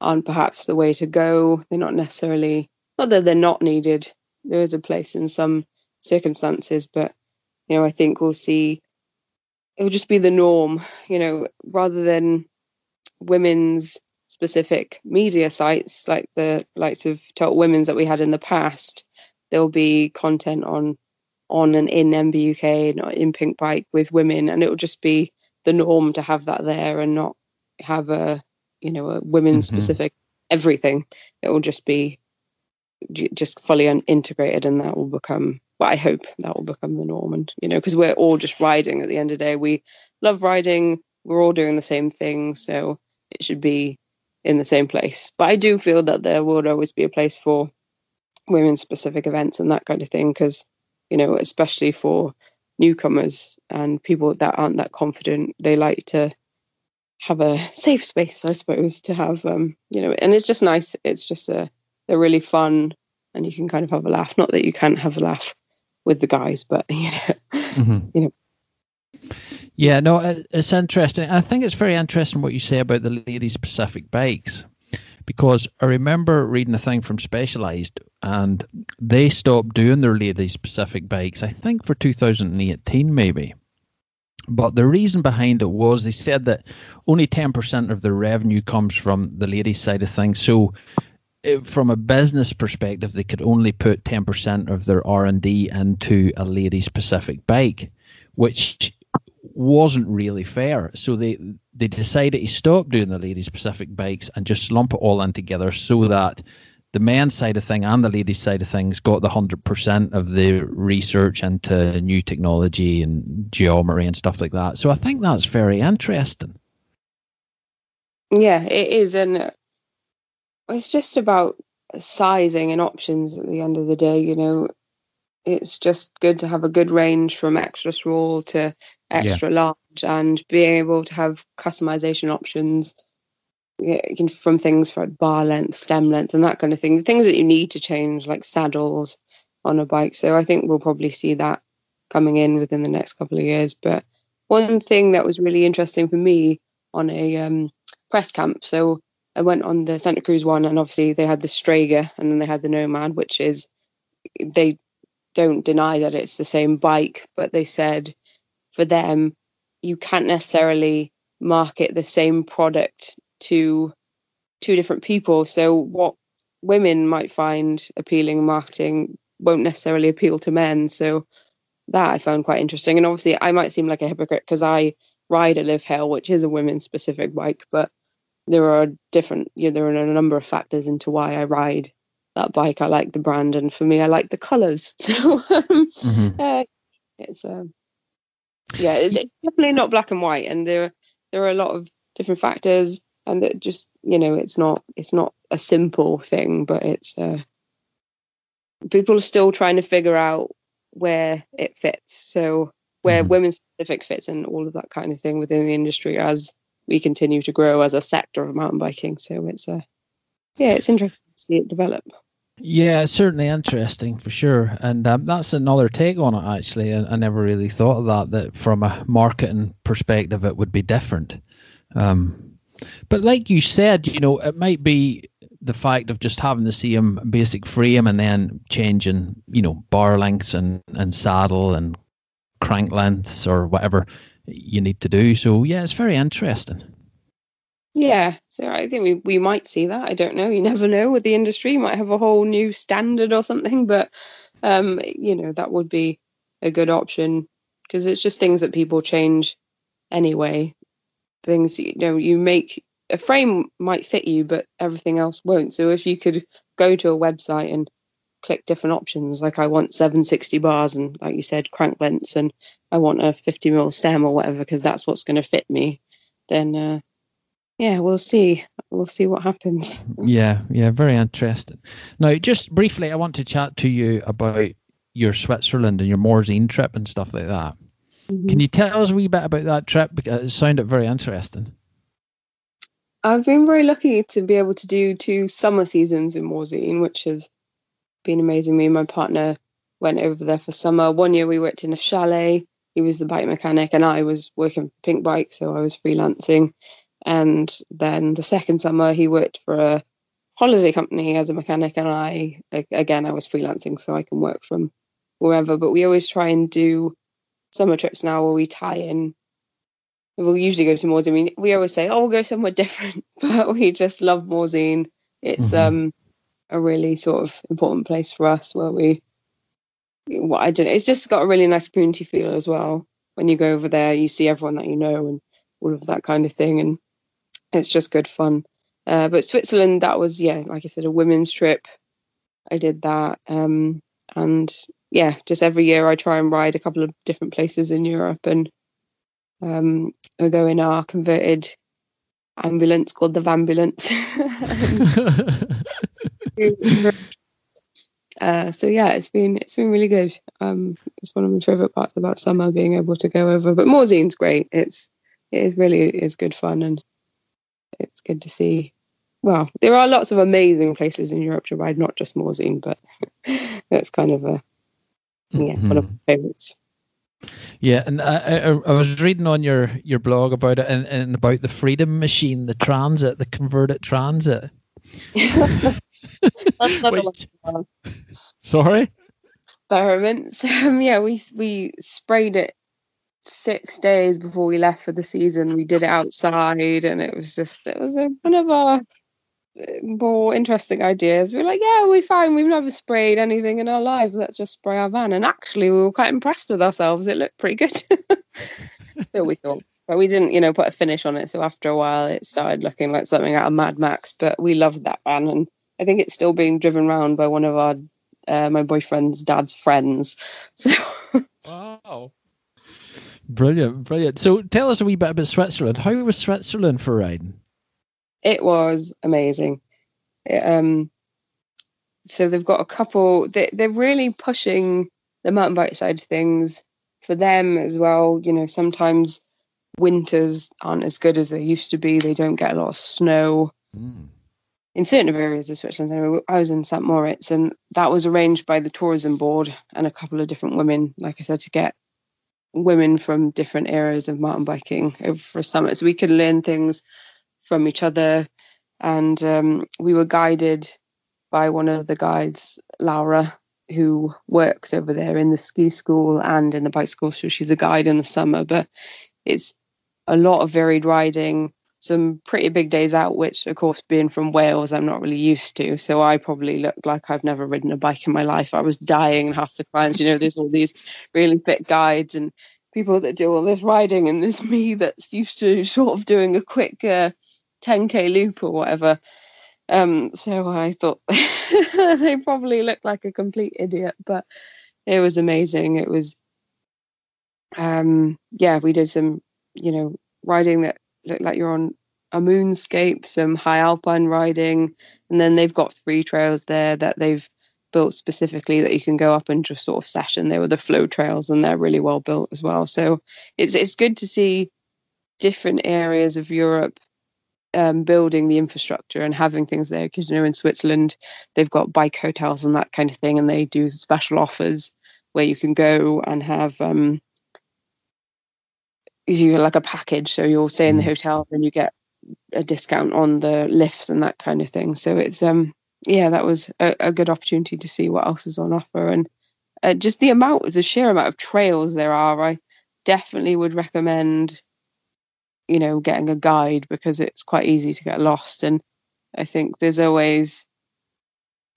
aren't perhaps the way to go. They're not necessarily, not that they're not needed. There is a place in some circumstances, but, you know, I think we'll see, it'll just be the norm, you know, rather than women's specific media sites like the likes of Total Women's that we had in the past, there'll be content on on and in MBUK and in Pinkbike with women, and it will just be the norm to have that there and not have a you know a women specific mm-hmm. everything. It will just be just fully integrated, and that will become. Well, I hope that will become the norm, and you know, because we're all just riding. At the end of the day, we love riding. We're all doing the same thing, so it should be in the same place. But I do feel that there will always be a place for women specific events and that kind of thing because, you know, especially for newcomers and people that aren't that confident, they like to have a safe space, I suppose, to have, um, you know, and it's just nice. It's just a, they're really fun and you can kind of have a laugh. Not that you can't have a laugh with the guys, but, you know, mm-hmm. you know, yeah, no, it's interesting. I think it's very interesting what you say about the ladies specific bikes because I remember reading a thing from Specialized and they stopped doing their ladies specific bikes, I think for 2018 maybe. But the reason behind it was they said that only 10% of their revenue comes from the ladies side of things. So from a business perspective, they could only put 10% of their R&D into a lady specific bike, which wasn't really fair. So they they decided to stop doing the ladies specific bikes and just lump it all in together so that the men's side of thing and the ladies side of things got the hundred percent of the research into new technology and geometry and stuff like that. So I think that's very interesting. Yeah, it is, and it's just about sizing and options at the end of the day. You know, it's just good to have a good range from extra small to extra yeah. large and being able to have customization options from things for bar length, stem length, and that kind of thing. The things that you need to change, like saddles on a bike. So I think we'll probably see that coming in within the next couple of years. But one thing that was really interesting for me on a um, press camp, so I went on the Santa Cruz one, and obviously they had the Strega and then they had the Nomad, which is they don't deny that it's the same bike, but they said for them, you can't necessarily market the same product to two different people. So what women might find appealing in marketing won't necessarily appeal to men. So that I found quite interesting. And obviously, I might seem like a hypocrite because I ride a Liv Hail, which is a women's specific bike, but there are different, you know, there are a number of factors into why I ride that bike. I like the brand, and for me, I like the colours. So mm-hmm. uh, it's um, yeah, it's, it's definitely not black and white, and there there are a lot of different factors, and that just you know, it's not it's not a simple thing, but it's uh, people are still trying to figure out where it fits. So where mm-hmm. women specific fits and all of that kind of thing within the industry as we continue to grow as a sector of mountain biking. So it's a uh, yeah, it's interesting to see it develop. Yeah, certainly interesting for sure, and um, that's another take on it. Actually, I, I, never really thought of that. That from a marketing perspective, it would be different. Um, but like you said, you know, it might be the fact of just having the same basic frame and then changing, you know, bar lengths and, and saddle and crank lengths or whatever you need to do. So yeah, it's very interesting. Yeah, so I think we, we might see that. I don't know. You never know with the industry. You might have a whole new standard or something, but um, you know, that would be a good option because it's just things that people change anyway. Things you know, you make a frame might fit you, but everything else won't. So if you could go to a website and click different options, like I want 760 bars and, like you said, crank lengths, and I want a 50 mil stem or whatever, because that's what's going to fit me, then uh, yeah, we'll see. We'll see what happens. Yeah, yeah, very interesting. Now, just briefly, I want to chat to you about your Switzerland and your Morzine trip and stuff like that. Mm-hmm. Can you tell us a wee bit about that trip? Because it sounded very interesting. I've been very lucky to be able to do two summer seasons in Morzine, which has been amazing. Me and my partner went over there for summer. One year we worked in a chalet. He was the bike mechanic, and I was working for Pinkbike, so I was freelancing. And then the second summer, he worked for a holiday company as a mechanic, and I again I was freelancing, so I can work from wherever. But we always try and do summer trips now where we tie in we'll usually go to Morzine. We, we always say, oh, we'll go somewhere different, but we just love Morzine. It's mm-hmm. um a really sort of important place for us where we, what I did, it's just got a really nice community feel as well. When you go over there, you see everyone that you know and all of that kind of thing, and it's just good fun. Uh, but Switzerland, that was yeah, like I said, a women's trip. I did that, um, and yeah, just every year I try and ride a couple of different places in Europe and um, we go in our converted ambulance called the Vambulance. uh, so yeah, it's been it's been really good. Um, it's one of my favourite parts about summer being able to go over. But Morzine's great. It's it is really is good fun and it's good to see. Well, there are lots of amazing places in Europe to ride, not just Morzine, but that's kind of a yeah mm-hmm. one of my favourites. Yeah, and I, I, I, was reading on your, your blog about it and, and about the Freedom Machine, the Transit, the converted Transit. Which, sorry. Experiments. Um, yeah, we we sprayed it six days before we left for the season. We did it outside, and it was just it was a, one of our more interesting ideas. We are like, yeah, we find we've never sprayed anything in our lives. Let's just spray our van. And actually, we were quite impressed with ourselves. It looked pretty good. so we thought, but we didn't, you know, put a finish on it. So after a while, it started looking like something out of Mad Max. But we loved that van, and I think it's still being driven around by one of our uh, my boyfriend's dad's friends. So wow. Brilliant, brilliant. So tell us a wee bit about Switzerland. How was Switzerland for riding? it was amazing. It, um, so they've got a couple. They, they're really pushing the mountain bike side of things for them as well. You know, sometimes winters aren't as good as they used to be. They don't get a lot of snow. Mm. In certain areas of Switzerland, anyway, I was in St. Moritz, and that was arranged by the tourism board and a couple of different women, like I said, to get women from different areas of mountain biking over for a summit. So we could learn things from each other. And um, we were guided by one of the guides, Laura, who works over there in the ski school and in the bike school. So she's a guide in the summer, but it's a lot of varied riding. Some pretty big days out, which of course being from Wales, I'm not really used to. So I probably looked like I've never ridden a bike in my life. I was dying half the climbs. You know, there's all these really fit guides and people that do all this riding, and there's me that's used to sort of doing a quick uh, 10k loop or whatever. Um, so I thought they probably looked like a complete idiot, but it was amazing. It was, um, yeah, we did some, you know, riding that looked like you're on a moonscape, some high alpine riding, and then they've got three trails there that they've built specifically that you can go up and just sort of session. They were the flow trails, and they're really well built as well. So it's it's good to see different areas of Europe um, building the infrastructure and having things there because you know in Switzerland they've got bike hotels and that kind of thing and they do special offers where you can go and have um you like a package so you'll stay in the mm. hotel and you get a discount on the lifts and that kind of thing so it's um yeah that was a, a good opportunity to see what else is on offer and uh, just the amount the sheer amount of trails there are I definitely would recommend you know getting a guide because it's quite easy to get lost and i think there's always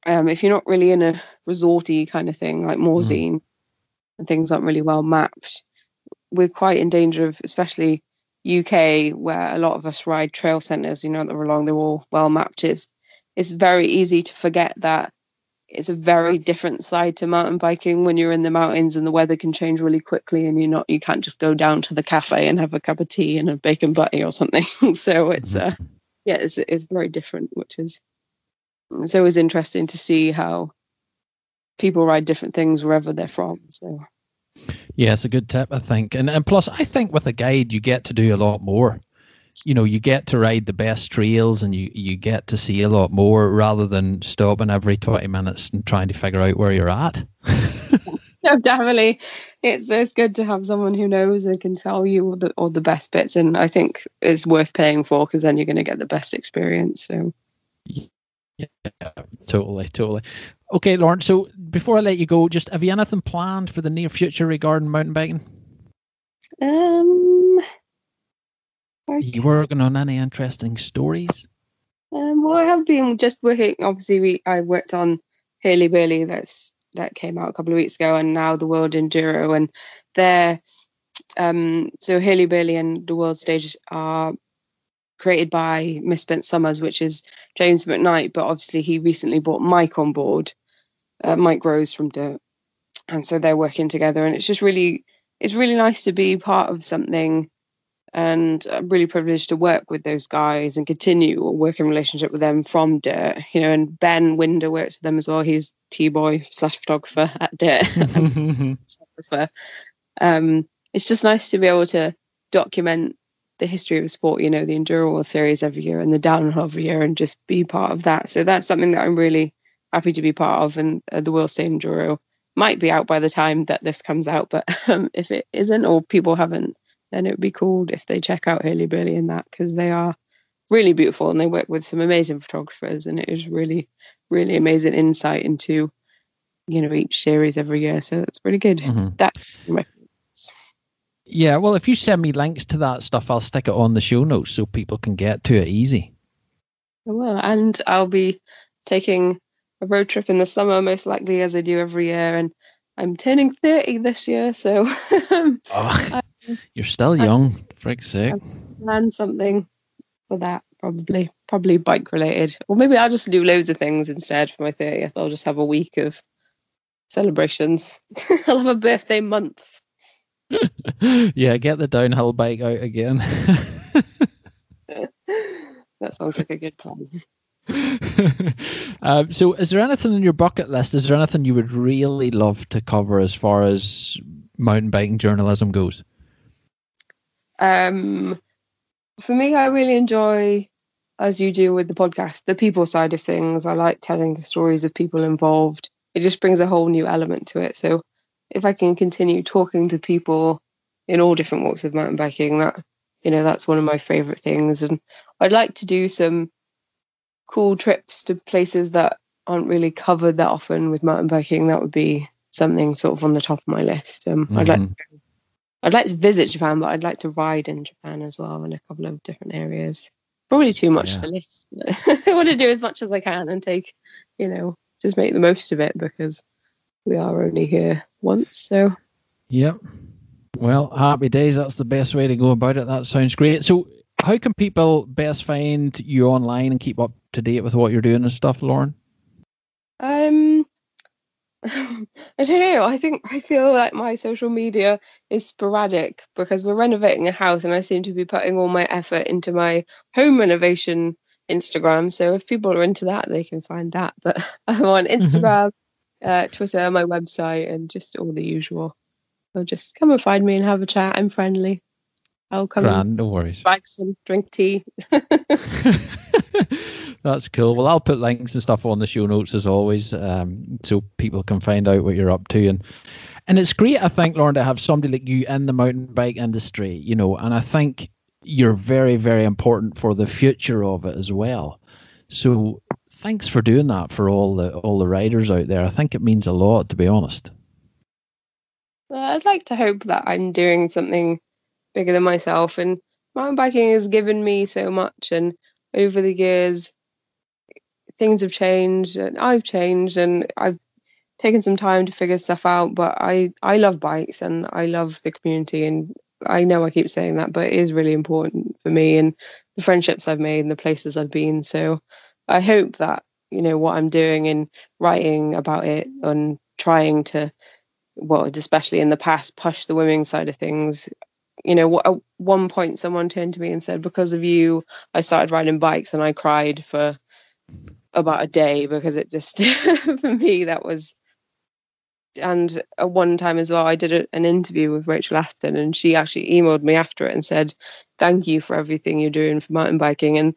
um, if you're not really in a resorty kind of thing like Morzine mm. and things aren't really well mapped we're quite in danger of especially UK where a lot of us ride trail centers you know they're along they're all well mapped. Is it's very easy to forget that it's a very different side to mountain biking when you're in the mountains and the weather can change really quickly and you're not you can't just go down to the cafe and have a cup of tea and a bacon butty or something. So it's uh yeah it's, it's very different which is it's always interesting to see how people ride different things wherever they're from. So yeah it's a good tip i think. And and plus i think with a guide you get to do a lot more. You know you get to ride the best trails and you you get to see a lot more rather than stopping every 20 minutes and trying to figure out where you're at. Yeah definitely. It's it's good to have someone who knows and can tell you all the all the best bits and i think it's worth paying for because then you're going to get the best experience so. Yeah totally totally okay lauren so before i let you go just have you anything planned for the near future regarding mountain biking um are you working on any interesting stories? Um, well, I have been just working. Obviously, we I worked on Hurly Burly. That's that came out a couple of weeks ago, and now the World Enduro, and they're um, so Hurly Burly and the World Stage are created by Miss Misspent Summers, which is James McKnight, but obviously he recently brought Mike on board, uh, Mike Rose from Dirt, and so they're working together, and it's just really it's really nice to be part of something and I'm really privileged to work with those guys and continue a working relationship with them from Dirt. You know, and Ben Winder works with them as well. He's T boy slash photographer at Dirt. um, it's just nice to be able to document the history of the sport. You know, the Enduro World Series every year and the Downhill every year, and just be part of that. So that's something that I'm really happy to be part of. And uh, the World Stage Enduro might be out by the time that this comes out, but um, if it isn't, or people haven't then it would be cool if they check out Hurly Burly and that because they are really beautiful and they work with some amazing photographers and it is really, really amazing insight into, you know, each series every year. So that's pretty good. Mm-hmm. That yeah, well, if you send me links to that stuff, I'll stick it on the show notes so people can get to it easy. I will, and I'll be taking a road trip in the summer, most likely as I do every year, and I'm turning 30 this year, so um, oh, you're still young, frig's sake. Plan something for that, probably. Probably bike related. Or maybe I'll just do loads of things instead for my 30th. I'll just have a week of celebrations. I'll have a birthday month. Yeah, get the downhill bike out again. that sounds like a good plan. um, so, is there anything on your bucket list? Is there anything you would really love to cover as far as mountain biking journalism goes? Um, for me, I really enjoy, as you do with the podcast, the people side of things. I like telling the stories of people involved. It just brings a whole new element to it. So, if I can continue talking to people in all different walks of mountain biking, that you know, that's one of my favorite things. And I'd like to do some cool trips to places that aren't really covered that often with mountain biking, that would be something sort of on the top of my list. Um, mm-hmm. I'd like to, I'd like to visit Japan, but I'd like to ride in Japan as well in a couple of different areas. probably too much yeah. to list. I want to do as much as I can and take, you know, just make the most of it because we are only here once. So, yep. Well, happy days. That's the best way to go about it. That sounds great. So, how can people best find you online and keep up to date with what you're doing and stuff, Lauren? Um, I don't know. I think I feel like my social media is sporadic because we're renovating a house and I seem to be putting all my effort into my home renovation Instagram. So if people are into that, they can find that. But I'm on mm-hmm. Instagram, uh, Twitter, my website, and just all the usual. So just come and find me and have a chat. I'm friendly. I'll come. Grand, no worries. Bikes and drink tea. That's cool. Well, I'll put links and stuff on the show notes as always, um, so people can find out what you're up to. And and it's great, I think, Lauren, to have somebody like you in the mountain bike industry. You know, and I think you're very, very important for the future of it as well. So thanks for doing that for all the all the riders out there. I think it means a lot, to be honest. Well, I'd like to hope that I'm doing something bigger than myself. And mountain biking has given me so much. And over the years, things have changed and I've changed and I've taken some time to figure stuff out. But I, I love bikes and I love the community. And I know I keep saying that, but it is really important for me and the friendships I've made and the places I've been. So I hope that, you know, what I'm doing and writing about it and trying to, well, especially in the past, push the women's side of things you know, at one point someone turned to me and said, "Because of you, I started riding bikes," and I cried for about a day because it just for me that was. And at one time as well, I did a, an interview with Rachel Atherton, and she actually emailed me after it and said, "Thank you for everything you're doing for mountain biking." And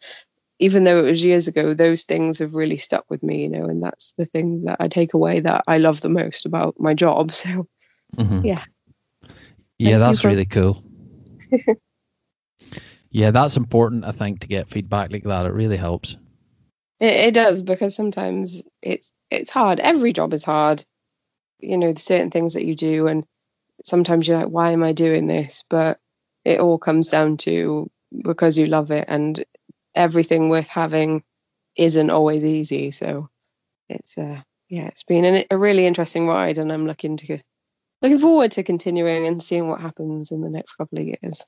even though it was years ago, those things have really stuck with me, you know, and that's the thing that I take away that I love the most about my job. So, mm-hmm. yeah. Yeah, Thank that's for- really cool. yeah, that's important. I think to get feedback like that, it really helps. It, it does because sometimes it's it's hard. Every job is hard. You know, the certain things that you do, and sometimes you're like, "Why am I doing this?" But it all comes down to because you love it, and everything worth having isn't always easy. So it's uh yeah, it's been an, a really interesting ride, and I'm looking to looking forward to continuing and seeing what happens in the next couple of years.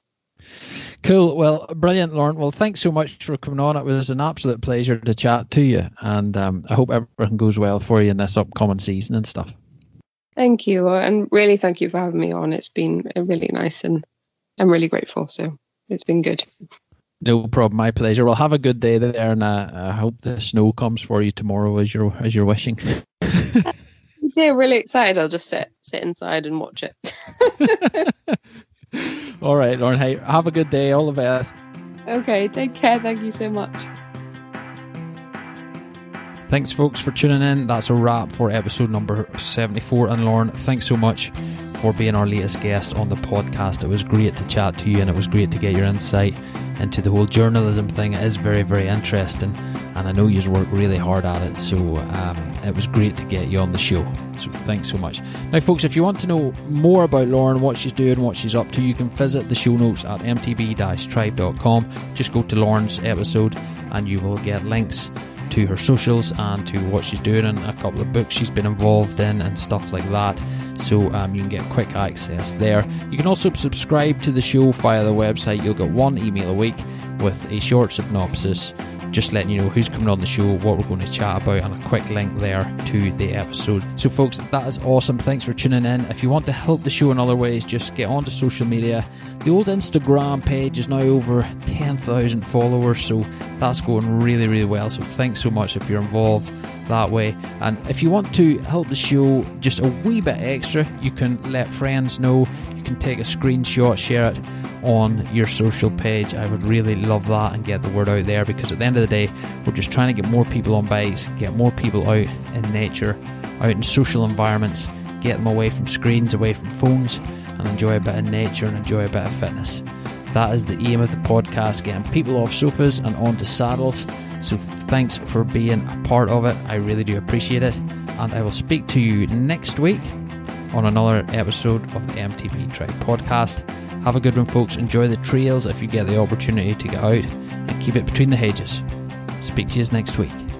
Cool. Well, brilliant, Lauren. Well, thanks so much for coming on. It was an absolute pleasure to chat to you, and um, I hope everything goes well for you in this upcoming season and stuff. Thank you, and really thank you for having me on. It's been really nice, and I'm really grateful. So it's been good. No problem. My pleasure. Well, have a good day there, and uh, I hope the snow comes for you tomorrow as you're as you're wishing. yeah, really excited. I'll just sit sit inside and watch it. All right, Lauren. Hey, have a good day. All the best. Okay, take care. Thank you so much. Thanks, folks, for tuning in. That's a wrap for episode number 74. And Lauren, thanks so much for being our latest guest on the podcast. It was great to chat to you and it was great to get your insight into the whole journalism thing. Is very, very interesting. And I know you work really hard at it. So um, it was great to get you on the show. So thanks so much. Now, folks, if you want to know more about Lauren, what she's doing, what she's up to, you can visit the show notes at mtb tribe.com. Just go to Lauren's episode and you will get links to her socials and to what she's doing and a couple of books she's been involved in and stuff like that. So um, you can get quick access there. You can also subscribe to the show via the website. You'll get one email a week with a short synopsis just letting you know who's coming on the show, what we're going to chat about, and a quick link there to the episode. So, folks, that is awesome. Thanks for tuning in. If you want to help the show in other ways, just get onto social media. The old Instagram page is now over 10,000 followers, so that's going really, really well. So, thanks so much if you're involved that way. And if you want to help the show just a wee bit extra, you can let friends know. You can take a screenshot, share it on your social page. I would really love that and get the word out there because at the end of the day, we're just trying to get more people on bikes, get more people out in nature, out in social environments, get them away from screens, away from phones, and enjoy a bit of nature and enjoy a bit of fitness. That is the aim of the podcast, getting people off sofas and onto saddles. So thanks for being a part of it. I really do appreciate it. And I will speak to you next week on another episode of the MTB Tribe podcast. Have a good one, folks. Enjoy the trails if you get the opportunity to get out and keep it between the hedges. Speak to you next week.